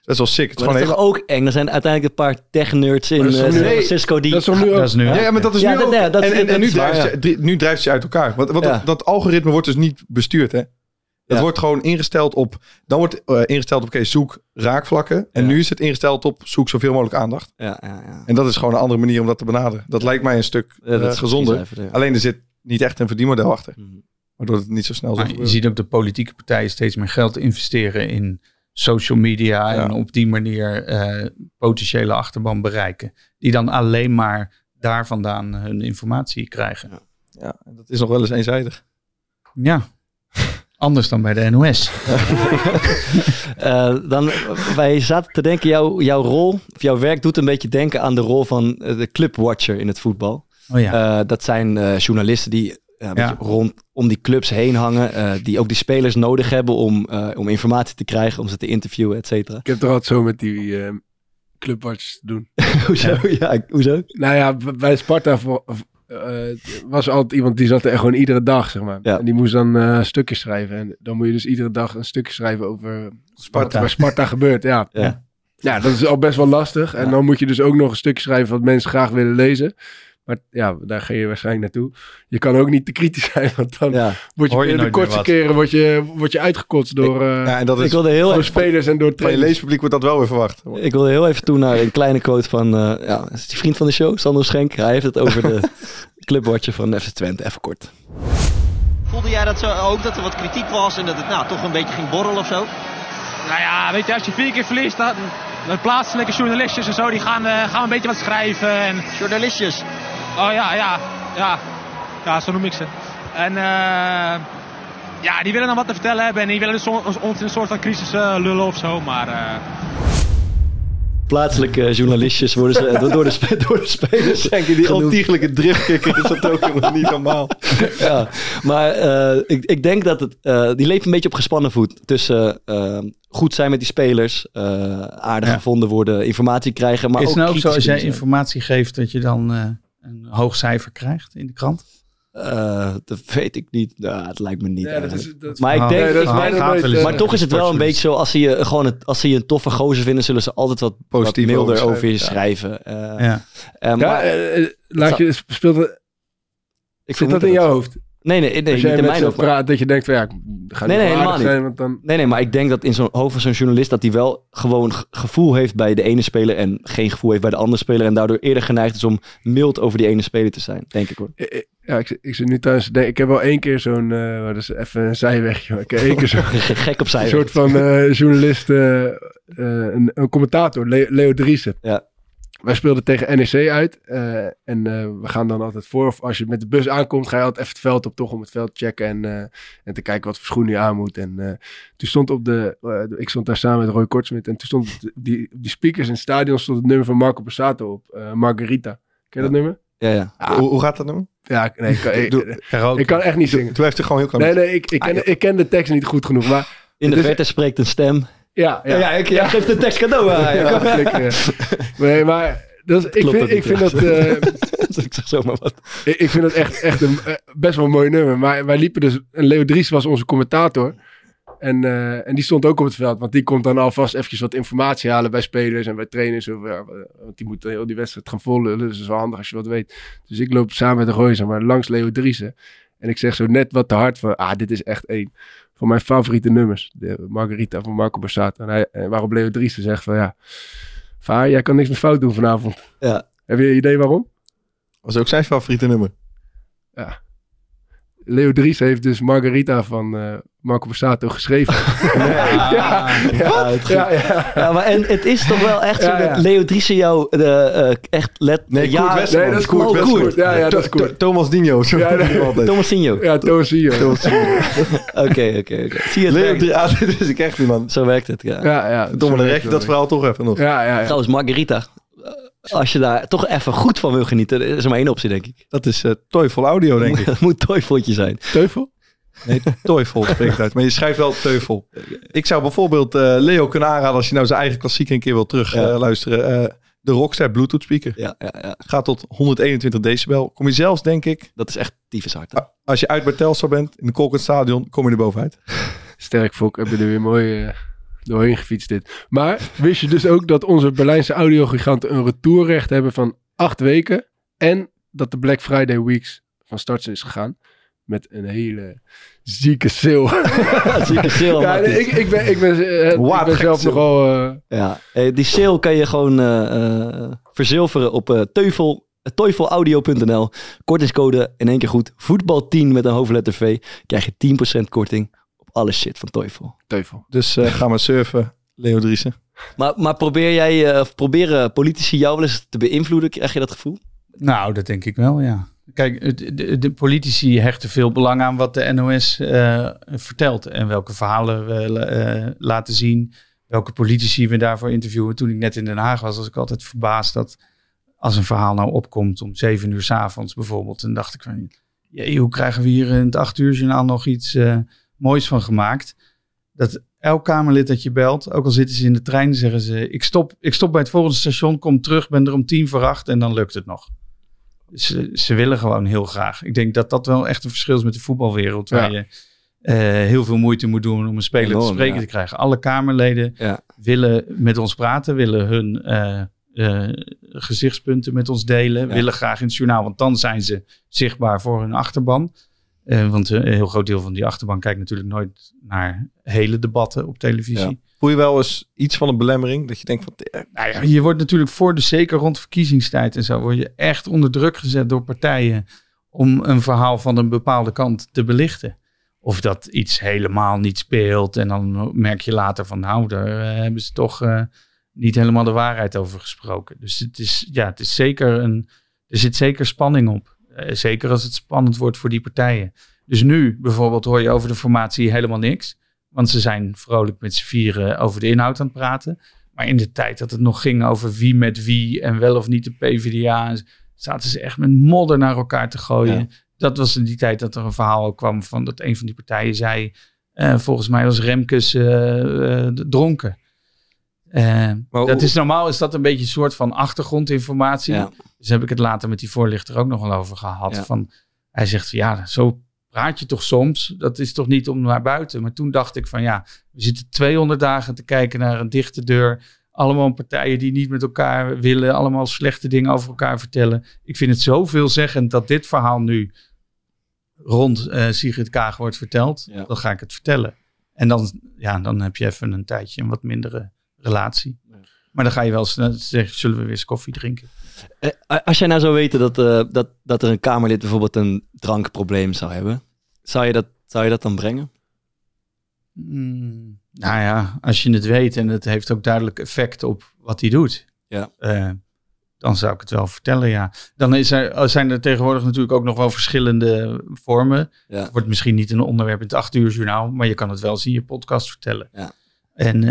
[SPEAKER 3] Dat is wel sick. Het is
[SPEAKER 1] Maar dat is toch ook eng? Er zijn uiteindelijk een paar tech-nerds in
[SPEAKER 4] Maar dat is
[SPEAKER 1] eh, San
[SPEAKER 4] nu-
[SPEAKER 1] Francisco die...
[SPEAKER 4] Dat is toch nu ook...
[SPEAKER 5] Dat is nu
[SPEAKER 3] Ja, ja, maar dat is
[SPEAKER 1] Ja,
[SPEAKER 3] nu
[SPEAKER 1] dat-
[SPEAKER 3] ook.
[SPEAKER 1] ja, dat-
[SPEAKER 3] en, en,
[SPEAKER 1] dat
[SPEAKER 3] en nu,
[SPEAKER 1] waar,
[SPEAKER 3] drijft ze, drie- nu drijft ze uit elkaar. Want, want
[SPEAKER 1] Ja.
[SPEAKER 3] dat, dat algoritme wordt dus niet bestuurd, hè? Dat
[SPEAKER 1] Ja.
[SPEAKER 3] wordt gewoon ingesteld op... Dan wordt eh, ingesteld op, oké, zoek raakvlakken. En
[SPEAKER 1] Ja.
[SPEAKER 3] nu is het ingesteld op zoek zoveel mogelijk aandacht.
[SPEAKER 1] Ja, ja, ja.
[SPEAKER 3] En dat is gewoon een andere manier om dat te benaderen. Dat lijkt mij een stuk
[SPEAKER 1] Ja, dat
[SPEAKER 3] eh, gezonder.
[SPEAKER 1] precies even, ja.
[SPEAKER 3] Alleen er zit niet echt een verdienmodel achter.
[SPEAKER 1] Mhm.
[SPEAKER 3] Waardoor het niet zo snel
[SPEAKER 5] Maar je ziet ook de politieke partijen steeds meer geld investeren in social media.
[SPEAKER 3] Ja.
[SPEAKER 5] En op die manier eh, potentiële achterban bereiken. Die dan alleen maar daar vandaan hun informatie krijgen.
[SPEAKER 3] Ja, dat is nog wel eens eenzijdig.
[SPEAKER 5] Ja, anders dan bij de NOS.
[SPEAKER 1] Eh, dan, wij zaten te denken, jouw, jouw rol, of jouw werk doet een beetje denken aan de rol van eh, de clubwatcher in het voetbal.
[SPEAKER 5] Oh ja.
[SPEAKER 1] Eh, dat zijn eh, journalisten die ja, een
[SPEAKER 5] Ja.
[SPEAKER 1] beetje rond om die clubs heen hangen. eh, die ook die spelers nodig hebben om, eh, om informatie te krijgen, om ze te interviewen, et cetera.
[SPEAKER 4] Ik heb er altijd zo met die eh te doen.
[SPEAKER 1] hoezo? Ja. hoezo?
[SPEAKER 4] Nou ja, bij Sparta voor, was altijd iemand die zat er gewoon iedere dag, zeg maar.
[SPEAKER 1] Ja.
[SPEAKER 4] En die moest dan eh, stukjes schrijven. En dan moet je dus iedere dag een stukje schrijven over wat
[SPEAKER 3] Sparta.
[SPEAKER 4] er bij Sparta gebeurt. Ja.
[SPEAKER 1] Ja.
[SPEAKER 4] ja, dat is al best wel lastig. En dan moet je dus ook nog een stukje schrijven wat mensen graag willen lezen. Maar ja, daar ga je waarschijnlijk naartoe. Je kan ook niet te kritisch zijn, want dan
[SPEAKER 1] Ja.
[SPEAKER 4] word je
[SPEAKER 3] Hoor je
[SPEAKER 4] de kortste
[SPEAKER 3] wat.
[SPEAKER 4] keren word je, word je uitgekotst door, eh
[SPEAKER 3] Ja, en dat
[SPEAKER 1] Ik
[SPEAKER 3] is
[SPEAKER 1] wilde heel
[SPEAKER 4] door
[SPEAKER 1] even
[SPEAKER 4] spelers en door
[SPEAKER 3] van je
[SPEAKER 4] trainers.
[SPEAKER 3] leespubliek wordt dat wel weer verwacht.
[SPEAKER 1] Ik wilde heel even toe naar een kleine quote van, eh ja, is die vriend van de show, Sander Schenk. Hij heeft het over de clubwatcher van FC Twente. Even kort.
[SPEAKER 8] Voelde jij dat zo ook, dat er wat kritiek was en dat het nou toch een beetje ging borrelen of zo?
[SPEAKER 10] Nou ja, weet je, als je vier keer verliest, dan de plaatselijke journalistjes en zo, die gaan, eh, gaan een beetje wat schrijven. En,
[SPEAKER 8] Journalistjes.
[SPEAKER 10] Oh ja, ja, ja, ja, zo noem ik ze. En eh, ja, die willen dan wat te vertellen hebben en die willen dus ons in een soort van crisis eh, lullen of zo. Maar eh,
[SPEAKER 1] Plaatselijke journalistjes worden ze door, door, de, door de spelers
[SPEAKER 3] Denk je, die ontiegelijke driftkikker is dat ook helemaal niet normaal.
[SPEAKER 1] ja, maar eh, ik, ik denk dat het, eh, die leeft een beetje op gespannen voet. Tussen goed zijn met die spelers, eh, aardig
[SPEAKER 5] Ja.
[SPEAKER 1] gevonden worden, informatie krijgen. Maar
[SPEAKER 5] is
[SPEAKER 1] ook
[SPEAKER 5] het nou ook zo als jij informatie geeft dat je dan eh, een hoog cijfer krijgt in de krant?
[SPEAKER 1] Eh, dat weet ik niet. Nou, het lijkt me niet.
[SPEAKER 4] Ja, dat
[SPEAKER 1] eigenlijk.
[SPEAKER 4] is, dat,
[SPEAKER 1] maar ik
[SPEAKER 5] Ah,
[SPEAKER 1] denk,
[SPEAKER 4] nee, dat is nooit, eh,
[SPEAKER 1] maar toch is het wel een beetje zo, als ze je gewoon het, als ze je een toffe gozer vinden, zullen ze altijd wat, wat
[SPEAKER 3] Positief
[SPEAKER 1] milder
[SPEAKER 3] over
[SPEAKER 1] je
[SPEAKER 3] schrijven,
[SPEAKER 1] schrijven. Eh,
[SPEAKER 5] Ja.
[SPEAKER 1] eh,
[SPEAKER 4] Ja,
[SPEAKER 1] maar
[SPEAKER 4] laat je, speelt dat,
[SPEAKER 1] ik
[SPEAKER 4] zit dat in jouw hoofd?
[SPEAKER 1] Nee, nee, nee,
[SPEAKER 4] Als
[SPEAKER 1] niet
[SPEAKER 4] jij
[SPEAKER 1] in
[SPEAKER 4] met
[SPEAKER 1] mijn
[SPEAKER 4] ze
[SPEAKER 1] hoofd. maar-
[SPEAKER 4] praat, dat je denkt van ja, ik ga
[SPEAKER 1] Nee,
[SPEAKER 4] niet
[SPEAKER 1] nee, helemaal
[SPEAKER 4] aardig
[SPEAKER 1] niet.
[SPEAKER 4] zijn, want dan...
[SPEAKER 1] Nee, nee, maar ik denk dat in zo'n hoofd van zo'n journalist dat hij wel gewoon g- gevoel heeft bij de ene speler en geen gevoel heeft bij de andere speler en daardoor eerder geneigd is om mild over die ene speler te zijn, denk ik hoor.
[SPEAKER 4] Eh, eh, Ja, ik, ik zit nu thuis te denken. Ik heb wel één keer zo'n, eh dat is even een zijwegje, maar ik heb één keer zo'n
[SPEAKER 1] Gek op
[SPEAKER 4] een soort van eh, journalist, eh, eh, een, een commentator, Le- Leo Driessen.
[SPEAKER 1] Ja.
[SPEAKER 4] Wij speelden tegen NEC uit eh, en eh, we gaan dan altijd voor, of als je met de bus aankomt, ga je altijd even het veld op, toch om het veld te checken en, eh, en te kijken wat voor schoenen je aan moet. En eh, toen stond op de, ik stond daar samen met Roy Kortsmit en toen stond op die, die speakers in het stadion stond het nummer van Marco Borsato op, eh, Margarita. Ken je dat nummer?
[SPEAKER 1] Ja, ja.
[SPEAKER 3] Hoe, hoe gaat dat nou?
[SPEAKER 4] Ja, nee, ik kan, ik,
[SPEAKER 3] Doe-
[SPEAKER 4] ik kan echt niet zingen.
[SPEAKER 3] Toen heeft hij gewoon heel klein.
[SPEAKER 4] Nee, nee, ik, ik, ken, ik ken de tekst niet goed genoeg, maar
[SPEAKER 1] In de verte spreekt een stem.
[SPEAKER 4] Ja, ja.
[SPEAKER 1] Ja, ik ja, geef de tekst cadeau aan.
[SPEAKER 4] Ja,
[SPEAKER 1] Ja,
[SPEAKER 4] flikker, ja. Nee, maar dat is, ik,
[SPEAKER 1] Klopt
[SPEAKER 4] vind, ik vind dat, eh,
[SPEAKER 1] ik zeg zomaar wat.
[SPEAKER 4] ik, ik vind dat echt, echt een eh, best wel een mooi nummer. Maar wij liepen dus, en Leo Dries was onze commentator. En, eh, en die stond ook op het veld, want die komt dan alvast eventjes wat informatie halen bij spelers en bij trainers. Of, ja, want die moeten heel die wedstrijd gaan volgen, dus dat is wel handig als je wat weet. Dus ik loop samen met de Gooizer, maar langs Leo Driessen. En ik zeg zo net wat te hard van, ah, dit is echt één van mijn favoriete nummers. De Margarita van Marco Borsato. En, hij, en waarop Leo Driessen zegt van, ja, vaar, jij kan niks meer fout doen vanavond.
[SPEAKER 1] Ja.
[SPEAKER 4] Heb je een idee waarom?
[SPEAKER 3] was ook zijn favoriete nummer.
[SPEAKER 4] Leo Dries heeft dus Margarita van eh, Marco Borsato geschreven. ja, ja,
[SPEAKER 1] het
[SPEAKER 4] ja, ja.
[SPEAKER 1] Ja, maar en het is toch wel echt zo
[SPEAKER 4] Ja, ja.
[SPEAKER 1] dat Leo Driessen jou de, eh, echt let...
[SPEAKER 3] Nee,
[SPEAKER 1] ja,
[SPEAKER 3] Koert.
[SPEAKER 4] Nee, dat is
[SPEAKER 1] Oh,
[SPEAKER 4] Koert.
[SPEAKER 1] Koert.
[SPEAKER 4] Koert. Ja, ja, dat is Koert.
[SPEAKER 3] To- Thomas Dino. Zo
[SPEAKER 4] Ja, nee.
[SPEAKER 3] altijd.
[SPEAKER 1] Thomasinho.
[SPEAKER 4] Ja, Toosio.
[SPEAKER 1] Oké, oké, oké. Zie je het
[SPEAKER 3] Leo
[SPEAKER 1] werkt?
[SPEAKER 3] drie, ah, dit is ik echt niet, man.
[SPEAKER 1] Zo werkt het, ja.
[SPEAKER 4] Ja, ja.
[SPEAKER 3] Domme, dan je dat verhaal toch even nog.
[SPEAKER 4] Ja, ja, ja.
[SPEAKER 1] Trouwens, Margarita. Eh, Als je daar toch even goed van wil genieten, is er maar één optie, denk ik.
[SPEAKER 3] Dat is eh Teufel Audio, denk ik.
[SPEAKER 1] Het moet tooivootje zijn.
[SPEAKER 4] Teufel?
[SPEAKER 3] Nee, Teufel spreekt het uit. Maar je schrijft wel Teufel. Ik zou bijvoorbeeld eh, Leo kunnen aanraden als je nou zijn eigen klassieker een keer wil terug
[SPEAKER 1] Ja.
[SPEAKER 3] eh, luisteren. Eh, de Rockstar Bluetooth speaker.
[SPEAKER 1] Ja, ja, ja.
[SPEAKER 3] Gaat tot 121 decibel. Kom je zelfs, denk ik,
[SPEAKER 1] Dat is echt tyfus hard.
[SPEAKER 3] als je uit bij Telstar bent, in de Kolkend Stadion, kom je er bovenuit.
[SPEAKER 4] Sterk, Fok. Heb je er weer mooi eh, doorheen gefietst dit. Maar wist je dus ook dat onze Berlijnse audiogiganten een retourrecht hebben van acht weken. En dat de Black Friday Weeks van start is gegaan. Met een hele zieke sale.
[SPEAKER 1] Zieke sale,
[SPEAKER 4] ja, ik, ik ben, ik ben, eh, ik ben zelf nogal... eh,
[SPEAKER 1] Ja, eh, die sale kan je gewoon verzilveren op eh teufel, teufelaudio.nl. Kortingscode in één keer goed. Voetbal10 met een hoofdletter V. Krijg je 10% korting alle shit van Teufel.
[SPEAKER 4] Teufel.
[SPEAKER 3] Dus eh, ga maar surfen, Leo Driessen.
[SPEAKER 1] Maar, maar probeer jij, eh, of proberen politici jou wel eens te beïnvloeden? Krijg je dat gevoel?
[SPEAKER 5] Nou, dat denk ik wel, ja. Kijk, de, de politici hechten veel belang aan wat de NOS eh, vertelt. En welke verhalen we eh, laten zien. Welke politici we daarvoor interviewen. Toen ik net in Den Haag was, was ik altijd verbaasd dat als een verhaal nou opkomt om zeven uur 's avonds bijvoorbeeld. Dan dacht ik van, jee, hoe krijgen we hier in het acht uur journaal nog iets eh, moois van gemaakt? Dat elk Kamerlid dat je belt, ook al zitten ze in de trein, zeggen ze, ik stop, ik stop bij het volgende station, kom terug, ben er om tien voor acht en dan lukt het nog. Ze, ze willen gewoon heel graag. Ik denk dat dat wel echt een verschil is met de voetbalwereld. Waar je eh, heel veel moeite moet doen om een speler
[SPEAKER 1] Enorm,
[SPEAKER 5] te spreken
[SPEAKER 1] ja.
[SPEAKER 5] te krijgen. Alle Kamerleden
[SPEAKER 1] Ja.
[SPEAKER 5] willen met ons praten, willen hun eh, eh, gezichtspunten met ons delen. Willen graag in het journaal, want dan zijn ze zichtbaar voor hun achterban. Eh, want een heel groot deel van die achterban kijkt natuurlijk nooit naar hele debatten op televisie.
[SPEAKER 3] Ja. Voel je wel eens iets van een belemmering? Dat je denkt van... eh,
[SPEAKER 5] Nou ja, je wordt natuurlijk voor de, zeker rond verkiezingstijd en zo, word je echt onder druk gezet door partijen om een verhaal van een bepaalde kant te belichten. Of dat iets helemaal niet speelt en dan merk je later van nou, daar eh, hebben ze toch eh, niet helemaal de waarheid over gesproken. Dus het is, ja, het is zeker een, er zit zeker spanning op. Eh, zeker als het spannend wordt voor die partijen. Dus nu bijvoorbeeld hoor je over de formatie helemaal niks. Want ze zijn vrolijk met z'n vieren over de inhoud aan het praten. Maar in de tijd dat het nog ging over wie met wie en wel of niet de PvdA, zaten ze echt met modder naar elkaar te gooien.
[SPEAKER 1] Ja.
[SPEAKER 5] Dat was in die tijd dat er een verhaal kwam van dat een van die partijen zei, eh, volgens mij was Remkes eh, dronken. Dat
[SPEAKER 3] hoe-
[SPEAKER 5] is normaal is dat een beetje een soort van achtergrondinformatie.
[SPEAKER 1] Ja.
[SPEAKER 5] Dus heb ik het later met die voorlichter ook nog wel over gehad.
[SPEAKER 1] Ja.
[SPEAKER 5] Van, hij zegt van ja, zo praat je toch soms. Dat is toch niet om naar buiten. Maar toen dacht ik van ja, we zitten 200 dagen te kijken naar een dichte deur. Allemaal partijen die niet met elkaar willen. Allemaal slechte dingen over elkaar vertellen. Ik vind het zo veelzeggend dat dit verhaal nu rond eh Sigrid Kaag wordt verteld.
[SPEAKER 1] Ja.
[SPEAKER 5] Dan ga ik het vertellen. En dan, ja, dan heb je even een tijdje een wat mindere relatie. Maar dan ga je wel snel zeggen, zullen we weer eens koffie drinken?
[SPEAKER 1] Eh, Als jij nou zou weten dat, eh, dat, dat er een Kamerlid bijvoorbeeld een drankprobleem zou hebben, zou je dat, zou je dat dan brengen?
[SPEAKER 5] Mm, nou ja, als je het weet en het heeft ook duidelijk effect op wat hij doet,
[SPEAKER 1] Ja.
[SPEAKER 5] eh, dan zou ik het wel vertellen, ja. Dan is er, zijn er tegenwoordig natuurlijk ook nog wel verschillende vormen.
[SPEAKER 1] Ja.
[SPEAKER 5] Het wordt misschien niet een onderwerp in het acht uur journaal, maar je kan het wel in je podcast vertellen.
[SPEAKER 1] Ja.
[SPEAKER 5] En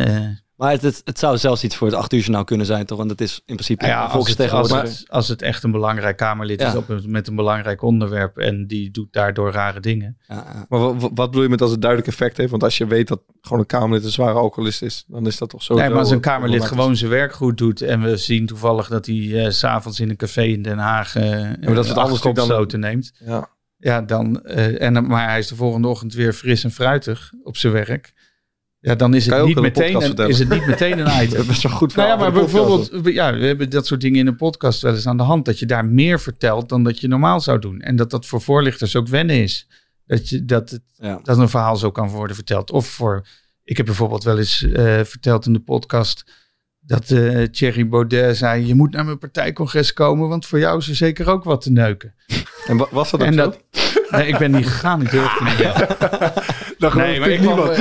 [SPEAKER 1] Maar het, het, het zou zelfs iets voor het acht uur journaal kunnen zijn, toch? Want het is in principe
[SPEAKER 5] ja, als, het, als, het, als het echt een belangrijk Kamerlid
[SPEAKER 1] Ja.
[SPEAKER 5] is op een- met een belangrijk onderwerp en die doet daardoor rare dingen.
[SPEAKER 1] Ja, ja.
[SPEAKER 3] Maar wat, wat bedoel je met als het duidelijk effect heeft? Want als je weet dat gewoon een Kamerlid een zware alcoholist is, dan is dat toch zo.
[SPEAKER 5] nee, maar als een Kamerlid gewoon zijn werk goed doet en we zien toevallig dat hij eh, s s'avonds in een café in Den Haag eh
[SPEAKER 3] maar dat wat anders
[SPEAKER 5] dan neemt.
[SPEAKER 3] Ja.
[SPEAKER 5] Ja, dan, eh, en, dan- maar hij is de volgende ochtend weer fris en fruitig op zijn werk. Ja, dan is het, niet meteen, een, is het niet meteen een item.
[SPEAKER 3] Dat is wel goed
[SPEAKER 5] Nou ja, maar bijvoorbeeld, ja, we hebben dat soort dingen in een podcast wel eens aan de hand. Dat je daar meer vertelt dan dat je normaal zou doen. En dat dat voor voorlichters ook wennen is. Dat, je, dat, het,
[SPEAKER 1] Ja.
[SPEAKER 5] dat een verhaal zo kan worden verteld. Of voor, ik heb bijvoorbeeld wel eens eh, verteld in de podcast dat eh Thierry Baudet zei, je moet naar mijn partijcongres komen, want voor jou is er zeker ook wat te neuken.
[SPEAKER 3] En wa- was dat ook
[SPEAKER 5] En
[SPEAKER 3] zo?
[SPEAKER 5] dat, nee, ik ben niet gegaan, ik durfde niet.
[SPEAKER 4] Dan
[SPEAKER 5] Nee, maar ik, kwam, eh,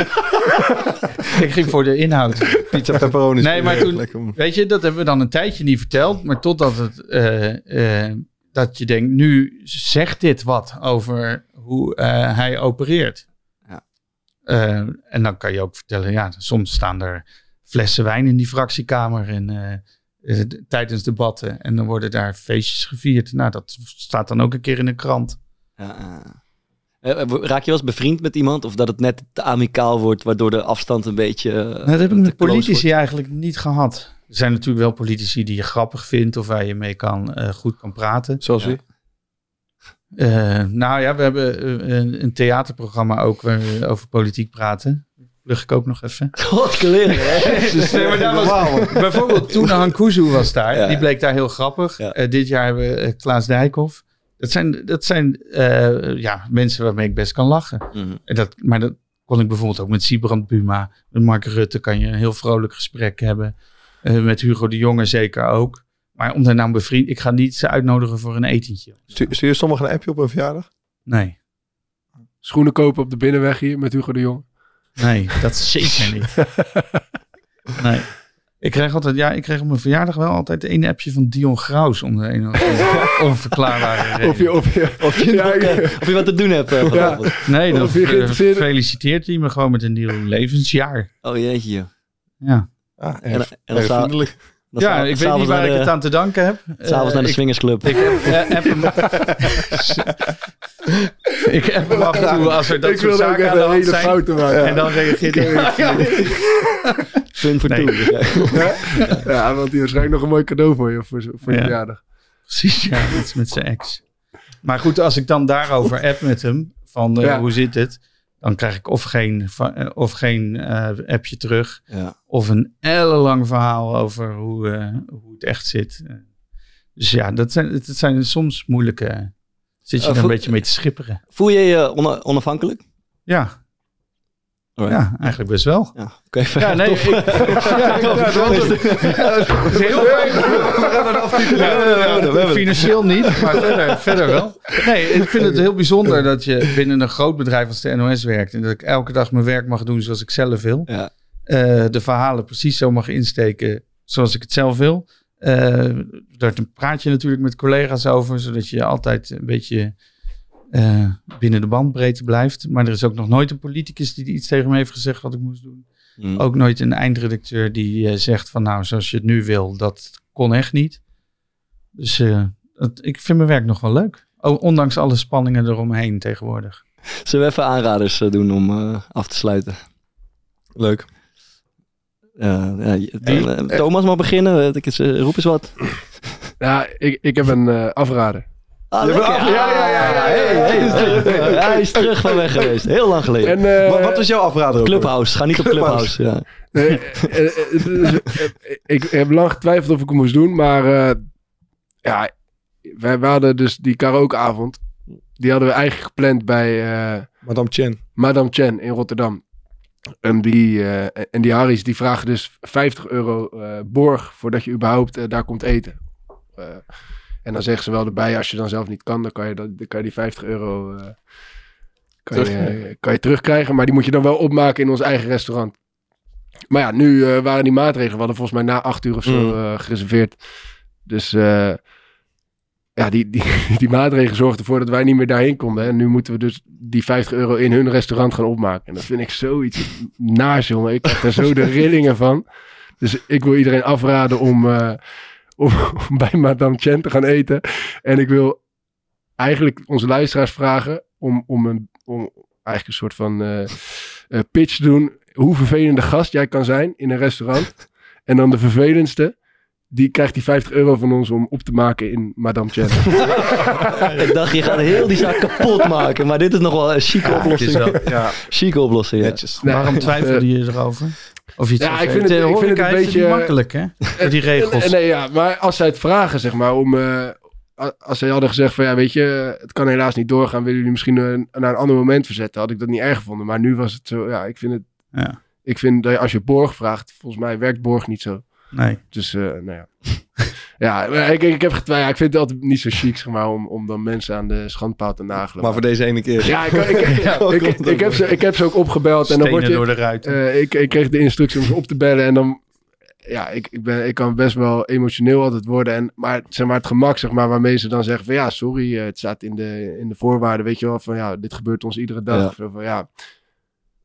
[SPEAKER 5] ik ging voor de inhoud.
[SPEAKER 3] Pizza pepperoni.
[SPEAKER 5] Nee, maar toen, weet je, dat hebben we dan een tijdje niet verteld. Maar totdat het, eh, eh, dat je denkt, nu zegt dit wat over hoe eh, hij opereert.
[SPEAKER 1] Ja.
[SPEAKER 5] Eh, en dan kan je ook vertellen, ja, soms staan er flessen wijn in die fractiekamer en, tijdens debatten. En dan worden daar feestjes gevierd. Nou, dat staat dan ook een keer in de krant.
[SPEAKER 1] Ja, ja. Eh, Raak je wel eens bevriend met iemand? Of dat het net te amicaal wordt, waardoor de afstand een beetje... eh,
[SPEAKER 5] Nou, dat heb ik met politici
[SPEAKER 1] wordt?
[SPEAKER 5] eigenlijk niet gehad. Er zijn natuurlijk wel politici die je grappig vindt of waar je mee kan, eh, goed kan praten.
[SPEAKER 3] Zoals
[SPEAKER 1] Ja.
[SPEAKER 3] wie?
[SPEAKER 5] Eh, nou ja, we hebben eh, een, een theaterprogramma ook waar we over politiek praten. Plug ik ook nog even.
[SPEAKER 1] God?
[SPEAKER 5] Dus, nee, maar daar was, bijvoorbeeld toen Hankuzu was daar.
[SPEAKER 1] Ja.
[SPEAKER 5] Die bleek daar heel grappig.
[SPEAKER 1] Ja.
[SPEAKER 5] Eh, dit jaar hebben we eh, Klaas Dijkhoff. Dat zijn, dat zijn eh, ja, mensen waarmee ik best kan lachen.
[SPEAKER 1] Mhm.
[SPEAKER 5] En dat, maar dat kon ik bijvoorbeeld ook met Siebrand Buma. Met Mark Rutte kan je een heel vrolijk gesprek hebben. Eh, met Hugo de Jonge zeker ook. Maar om daar nou een bevriend... Ik ga niet ze uitnodigen voor een etentje.
[SPEAKER 3] Stuur, stuur je sommigen een appje op een verjaardag?
[SPEAKER 5] Nee,
[SPEAKER 4] Schoenen kopen op de binnenweg hier met Hugo de Jong.
[SPEAKER 5] nee, dat zeker niet. Nee. Ik kreeg altijd, ja, ik kreeg op mijn verjaardag wel altijd een appje van Dion Graus onder een of andere onverklaarbare reden.
[SPEAKER 4] Of je, of je,
[SPEAKER 1] Of je,
[SPEAKER 4] Ja,
[SPEAKER 1] eh,
[SPEAKER 4] ja.
[SPEAKER 1] of je wat te doen hebt vanavond.
[SPEAKER 5] Nee, dan feliciteert hij me gewoon met een nieuw levensjaar.
[SPEAKER 1] Oh jeetje.
[SPEAKER 5] Ja,
[SPEAKER 3] Ah,
[SPEAKER 1] En,
[SPEAKER 3] erg,
[SPEAKER 1] en dan
[SPEAKER 5] ja ik weet niet waar ik het aan te danken heb.
[SPEAKER 1] S'avonds
[SPEAKER 5] Eh,
[SPEAKER 1] naar de
[SPEAKER 5] ik-
[SPEAKER 1] swingersclub.
[SPEAKER 5] Ik heb, eh, app hem. ik heb hem af en toe als er dat
[SPEAKER 4] ik
[SPEAKER 5] soort zaken
[SPEAKER 4] echt
[SPEAKER 5] aan de
[SPEAKER 4] een
[SPEAKER 5] hand
[SPEAKER 4] hele
[SPEAKER 5] zijn.
[SPEAKER 4] fouten maken.
[SPEAKER 5] En dan reageert hij.
[SPEAKER 1] Fun voor
[SPEAKER 5] Nee.
[SPEAKER 1] toe.
[SPEAKER 4] Ja, want die waarschijnlijk nog een mooi cadeau voor je voor, voor je verjaardag.
[SPEAKER 5] Precies, ja, is met zijn ex. Maar goed, als ik dan daarover app met hem, van eh,
[SPEAKER 4] Ja.
[SPEAKER 5] hoe zit het? Dan krijg ik of geen, eh, of geen eh, appje terug,
[SPEAKER 1] Ja.
[SPEAKER 5] of een ellenlang verhaal over hoe, eh, hoe het echt zit. Dus ja, dat zijn, het zijn soms moeilijke... Zit je er een beetje mee te schipperen.
[SPEAKER 1] Voel je je ona- onafhankelijk?
[SPEAKER 5] Ja,
[SPEAKER 1] Alright.
[SPEAKER 5] ja eigenlijk best wel.
[SPEAKER 1] Ja, oké.
[SPEAKER 5] Ja, nee, ik, ja, ja, dat is, dat is heel fijn. Ja, Financieel niet, maar verder, verder wel. Nee, ik vind het heel bijzonder dat je binnen een groot bedrijf als de NOS werkt. En dat ik elke dag mijn werk mag doen zoals ik zelf wil.
[SPEAKER 1] Ja.
[SPEAKER 5] Eh, de verhalen precies zo mag insteken zoals ik het zelf wil. Eh, daar praat je natuurlijk met collega's over, zodat je altijd een beetje eh, binnen de bandbreedte blijft. Maar er is ook nog nooit een politicus die iets tegen me heeft gezegd wat ik moest doen.
[SPEAKER 1] Mm.
[SPEAKER 5] Ook nooit een eindredacteur die eh, zegt van nou, zoals je het nu wil, dat kon echt niet. Dus eh, het- ik vind mijn werk nog wel leuk. O- ondanks alle spanningen eromheen tegenwoordig.
[SPEAKER 1] Zullen we even aanraders doen om eh, af te sluiten?
[SPEAKER 3] Leuk.
[SPEAKER 1] Ja, Thomas mag beginnen. Roep eens wat.
[SPEAKER 4] Ja, ik, ik heb een eh, afrader.
[SPEAKER 1] Ah. Ja, ja, ja. ja. Hey, hey, hey. Ja, Hij is terug van weg geweest. Heel lang geleden.
[SPEAKER 4] En, eh,
[SPEAKER 3] Wat, wat was jouw afrader?
[SPEAKER 1] Clubhouse. Ga niet op Clubhouse. Ja.
[SPEAKER 4] Eh, eh, ik heb lang getwijfeld of ik het moest doen, maar eh, ja, wij, wij hadden dus die karaokeavond. Die hadden we eigenlijk gepland bij eh,
[SPEAKER 3] Madame Chen.
[SPEAKER 4] Madame Chen in Rotterdam. En die, eh, en die Harry's die vragen dus 50 euro eh, borg voordat je überhaupt daar komt eten. Eh, en dan zeggen ze wel erbij, als je dan zelf niet kan, dan kan je, dat, dan kan je die 50 euro eh, kan je, kan je terugkrijgen. Maar die moet je dan wel opmaken in ons eigen restaurant. Maar ja, nu eh, waren die maatregelen, we hadden volgens mij na acht uur of zo
[SPEAKER 3] Mm.
[SPEAKER 4] eh, gereserveerd. Dus eh, ja, die, die, die maatregelen zorgden ervoor dat wij niet meer daarheen konden. En nu moeten we dus die 50 euro in hun restaurant gaan opmaken. En dat vind ik zoiets naars, jongen. Ik heb er zo de rillingen van. Dus ik wil iedereen afraden om, eh, om, om bij Madame Chen te gaan eten. En ik wil eigenlijk onze luisteraars vragen om, om, een, om eigenlijk een soort van eh, eh, pitch te doen. Hoe vervelende gast jij kan zijn in een restaurant. En dan de vervelendste, die krijgt die 50 euro van ons om op te maken in Madame Chen.
[SPEAKER 1] Ik dacht, je gaat heel die zaak kapot maken. Maar dit is nog wel een chique oplossing.
[SPEAKER 3] Ja,
[SPEAKER 1] Chique oplossing, ja.
[SPEAKER 3] netjes.
[SPEAKER 4] Nee,
[SPEAKER 5] Waarom twijfelde
[SPEAKER 4] eh,
[SPEAKER 5] je erover? Of je het
[SPEAKER 4] Ja, ik vind het-
[SPEAKER 5] De
[SPEAKER 4] ik vind het een beetje-
[SPEAKER 5] makkelijk, hè? Met die regels.
[SPEAKER 4] Nee, nee, ja, maar als zij het vragen, zeg maar, om... eh, als zij hadden gezegd van, ja, weet je, het kan helaas niet doorgaan. Willen jullie misschien een, naar een ander moment verzetten? Had ik dat niet erg gevonden. Maar nu was het zo, ja, ik vind het...
[SPEAKER 5] Ja.
[SPEAKER 4] Ik vind dat als je borg vraagt, volgens mij werkt borg niet zo.
[SPEAKER 5] Nee.
[SPEAKER 4] Dus, eh, nou ja. ja, maar ik, ik heb getwijfeld. Ik vind het altijd niet zo chic, zeg maar, om, om dan mensen aan de schandpaal te nagelen.
[SPEAKER 3] Maar voor deze ene keer.
[SPEAKER 4] Ja, ik, ik, ik,
[SPEAKER 3] Ja,
[SPEAKER 4] ik,
[SPEAKER 3] klopt.
[SPEAKER 4] ik heb, ze, ik heb ze ook opgebeld. En dan word je,
[SPEAKER 5] door de ruiten.
[SPEAKER 4] eh, ik, ik kreeg de instructie om ze op te bellen. En dan, ja, ik, ik, ben, ik kan best wel emotioneel altijd worden. En, maar, zeg maar het gemak, zeg maar, waarmee ze dan zeggen van ja, sorry, eh, het staat in de, in de voorwaarden, weet je wel, van ja, dit gebeurt ons iedere dag.
[SPEAKER 1] Ja.
[SPEAKER 4] Van ja,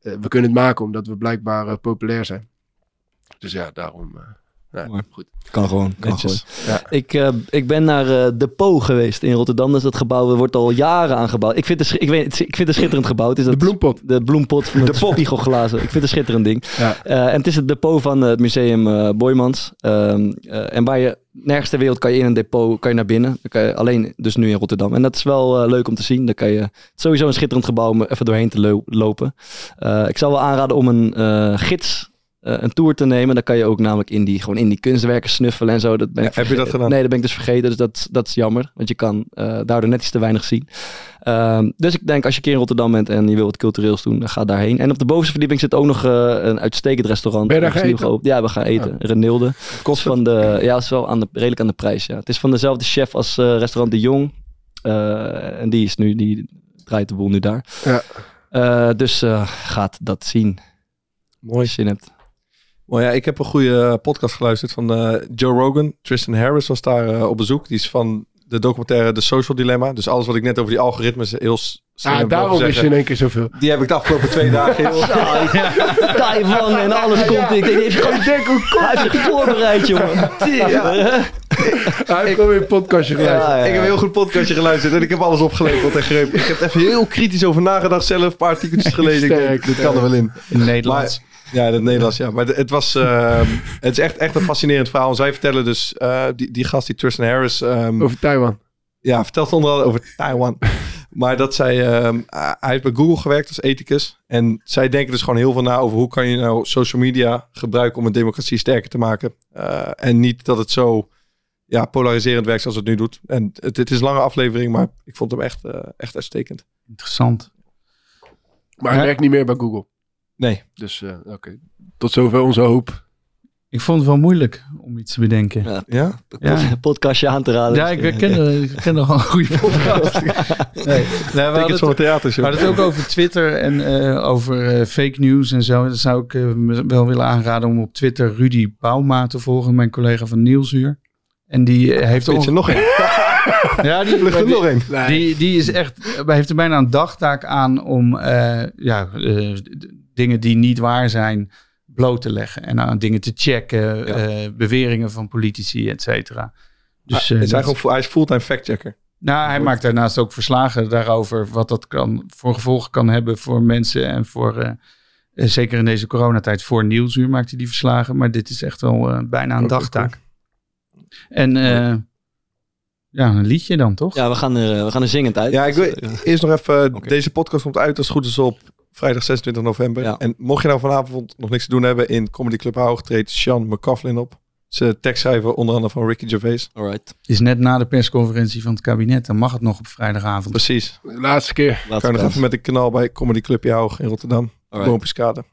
[SPEAKER 4] eh, we kunnen het maken omdat we blijkbaar eh, populair zijn. Dus ja, daarom. eh, ja, goed.
[SPEAKER 1] Kan gewoon. Kan gewoon. Ik, eh, ik ben naar eh, de Po geweest in Rotterdam. Dat is dat gebouw, wordt al jaren aangebouwd. Ik vind het, ik weet, het- ik vind het een schitterend gebouw. Het is
[SPEAKER 4] De
[SPEAKER 1] dat,
[SPEAKER 4] bloempot.
[SPEAKER 1] de bloempot van de spiegelglazen. Ik vind het een schitterend ding.
[SPEAKER 4] Ja.
[SPEAKER 1] Eh, en het is het depot van het museum eh Boymans. Ehm, eh, en waar je nergens ter wereld kan je in een depot kan je naar binnen. Dan kan je alleen dus nu in Rotterdam. En dat is wel leuk om te zien. Dan kan je het sowieso een schitterend gebouw om even doorheen te lo- lopen. Eh, ik zou wel aanraden om een eh, gids een tour te nemen. Dan kan je ook namelijk in die, gewoon in die kunstwerken snuffelen en zo. Dat ben
[SPEAKER 3] Ja,
[SPEAKER 1] ik
[SPEAKER 3] heb je dat gedaan?
[SPEAKER 1] Nee, dat ben ik dus vergeten. Dus dat, dat is jammer. Want je kan eh, daardoor net iets te weinig zien. Ehm, dus ik denk als je een keer in Rotterdam bent en je wil wat cultureels doen, dan ga daarheen. En op de bovenste verdieping zit ook nog eh, een uitstekend restaurant.
[SPEAKER 4] Ben je daar gaan eten?
[SPEAKER 1] Ja, we gaan eten. Renilde. Kost van de, ja, is wel aan de, redelijk aan de prijs. Ja. Het is van dezelfde chef als eh, restaurant De Jong. Eh, en die is nu, die draait de boel nu daar.
[SPEAKER 4] Ja.
[SPEAKER 1] Eh, dus eh, gaat dat zien.
[SPEAKER 3] Mooi.
[SPEAKER 1] Als je zin hebt.
[SPEAKER 3] Maar ja, ik heb een goede podcast geluisterd van eh, Joe Rogan. Tristan Harris was daar eh, op bezoek. Die is van de documentaire The Social Dilemma. Dus alles wat ik net over die algoritmes heel
[SPEAKER 4] Ah, daarom is je in één keer zoveel.
[SPEAKER 3] Die heb ik de afgelopen twee dagen heel...
[SPEAKER 1] Taiwan en alles komt. Ik denk, gewoon
[SPEAKER 4] denk hoe
[SPEAKER 1] Hij heeft zich voorbereid, jongen.
[SPEAKER 4] Hij heeft gewoon weer een podcastje geluisterd.
[SPEAKER 3] Ik heb een heel goed podcastje geluisterd en ik heb alles opgeleverd en gegrepen. Ik heb er even heel kritisch over nagedacht zelf. Een paar artikeltjes gelezen. Ik denk,
[SPEAKER 4] Sterk,
[SPEAKER 3] dit kan er wel in.
[SPEAKER 5] In het Nederlands.
[SPEAKER 3] Maar- ja, in het Nederlands, ja. Maar het was... ehm, het is echt, echt een fascinerend verhaal. En zij vertellen dus... eh, die, die gast, die Tristan Harris... ehm,
[SPEAKER 4] Over Taiwan.
[SPEAKER 3] Ja, vertelt onder andere over Taiwan. maar dat zij... ehm, hij heeft bij Google gewerkt als ethicus. En zij denken dus gewoon heel veel na over... hoe kan je nou social media gebruiken om een democratie sterker te maken. Eh, en niet dat het zo ja, polariserend werkt zoals het nu doet. En het, het is een lange aflevering, maar ik vond hem echt, eh, echt uitstekend.
[SPEAKER 5] Interessant.
[SPEAKER 4] Maar hij
[SPEAKER 5] Ja.
[SPEAKER 4] werkt niet meer bij Google.
[SPEAKER 3] Nee.
[SPEAKER 4] Dus eh, oké. Tot zover onze hoop.
[SPEAKER 5] Ik vond het wel moeilijk om iets te bedenken.
[SPEAKER 1] Ja,
[SPEAKER 3] Ja?
[SPEAKER 5] Ja.
[SPEAKER 1] podcastje aan te raden.
[SPEAKER 5] Ja, ik ken, ik ken nog wel een goede podcast. Nee, nee, we hadden
[SPEAKER 3] een
[SPEAKER 5] het, we hadden het ook over Twitter en eh, over eh, fake news en zo. Dan zou ik me wel willen aanraden om op Twitter Rudy Bauma te volgen, mijn collega van Nieuwsuur. En die heeft
[SPEAKER 3] Weet je, nog één.
[SPEAKER 5] Ja, die,
[SPEAKER 3] Vlucht er nog één.
[SPEAKER 5] Die, die is echt, hij heeft er bijna een dagtaak aan om eh, ja, eh, d- dingen die niet waar zijn bloot te leggen. En aan dingen te checken, eh, beweringen van politici, et cetera. Dus,
[SPEAKER 3] hij,
[SPEAKER 5] eh,
[SPEAKER 3] is
[SPEAKER 5] dat-
[SPEAKER 3] eigenlijk, hij is fulltime factchecker.
[SPEAKER 5] nou, hij maakt daarnaast ook verslagen daarover wat dat kan, voor gevolgen kan hebben voor mensen en voor, eh, zeker in deze coronatijd, voor Nieuwsuur maakt hij die verslagen. Maar dit is echt wel eh, bijna een dagtaak. En eh, ja, een liedje dan toch?
[SPEAKER 1] Ja, we gaan er, we gaan er zingend uit.
[SPEAKER 3] Ja, ik wil
[SPEAKER 1] Dus,
[SPEAKER 3] eerst nog even... Deze podcast komt uit als het goed is op vrijdag 26 november.
[SPEAKER 1] Ja.
[SPEAKER 3] En mocht je nou vanavond nog niks te doen hebben... in Comedy Club Haug treedt Sean McCaughlin op. Ze tekstschrijver onder andere van Ricky Gervais.
[SPEAKER 1] Alright.
[SPEAKER 5] is net na de persconferentie van het kabinet. Dan mag het nog op vrijdagavond.
[SPEAKER 3] Precies.
[SPEAKER 4] Laatste keer.
[SPEAKER 1] Laatste
[SPEAKER 3] Kan je nog even met een kanaal bij Comedy Club Haug in Rotterdam.
[SPEAKER 1] Alright.
[SPEAKER 3] Boompjeskade.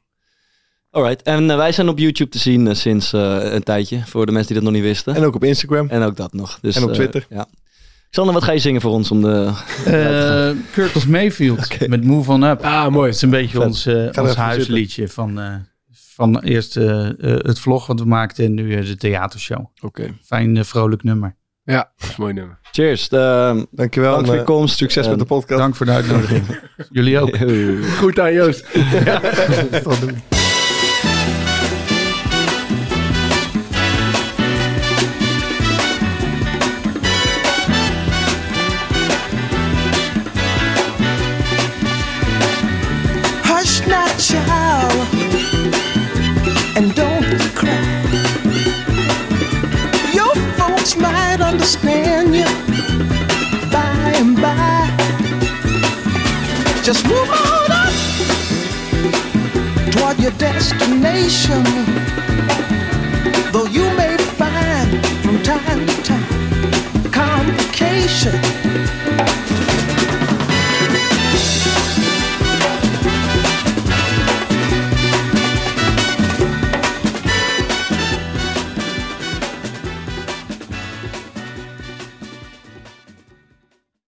[SPEAKER 1] Alright. En eh, wij zijn op YouTube te zien eh, sinds eh, een tijdje. Voor de mensen die dat nog niet wisten.
[SPEAKER 3] En ook op Instagram.
[SPEAKER 1] En ook dat nog. Dus,
[SPEAKER 3] En op Twitter.
[SPEAKER 1] ja. Sander, wat ga je zingen voor ons om de...
[SPEAKER 5] Eh, Curtis Mayfield met Move On Up.
[SPEAKER 4] Ah, mooi.
[SPEAKER 5] Het is een beetje
[SPEAKER 1] Vet.
[SPEAKER 5] ons, eh, ons huisliedje van, eh, van eerst het vlog wat we maakten en nu de theatershow.
[SPEAKER 3] Oké.
[SPEAKER 5] Fijn vrolijk nummer.
[SPEAKER 4] Ja, dat is een mooi nummer.
[SPEAKER 1] Cheers. eh,
[SPEAKER 3] Dankjewel.
[SPEAKER 1] Dank voor
[SPEAKER 3] en,
[SPEAKER 1] je komst.
[SPEAKER 3] Succes met de podcast.
[SPEAKER 5] Dank voor de uitnodiging. Jullie ook.
[SPEAKER 4] Goed aan Joost.
[SPEAKER 11] and don't cry. Your folks might understand you by and by. Just move on up toward your destination. Though you may find from time to time complications.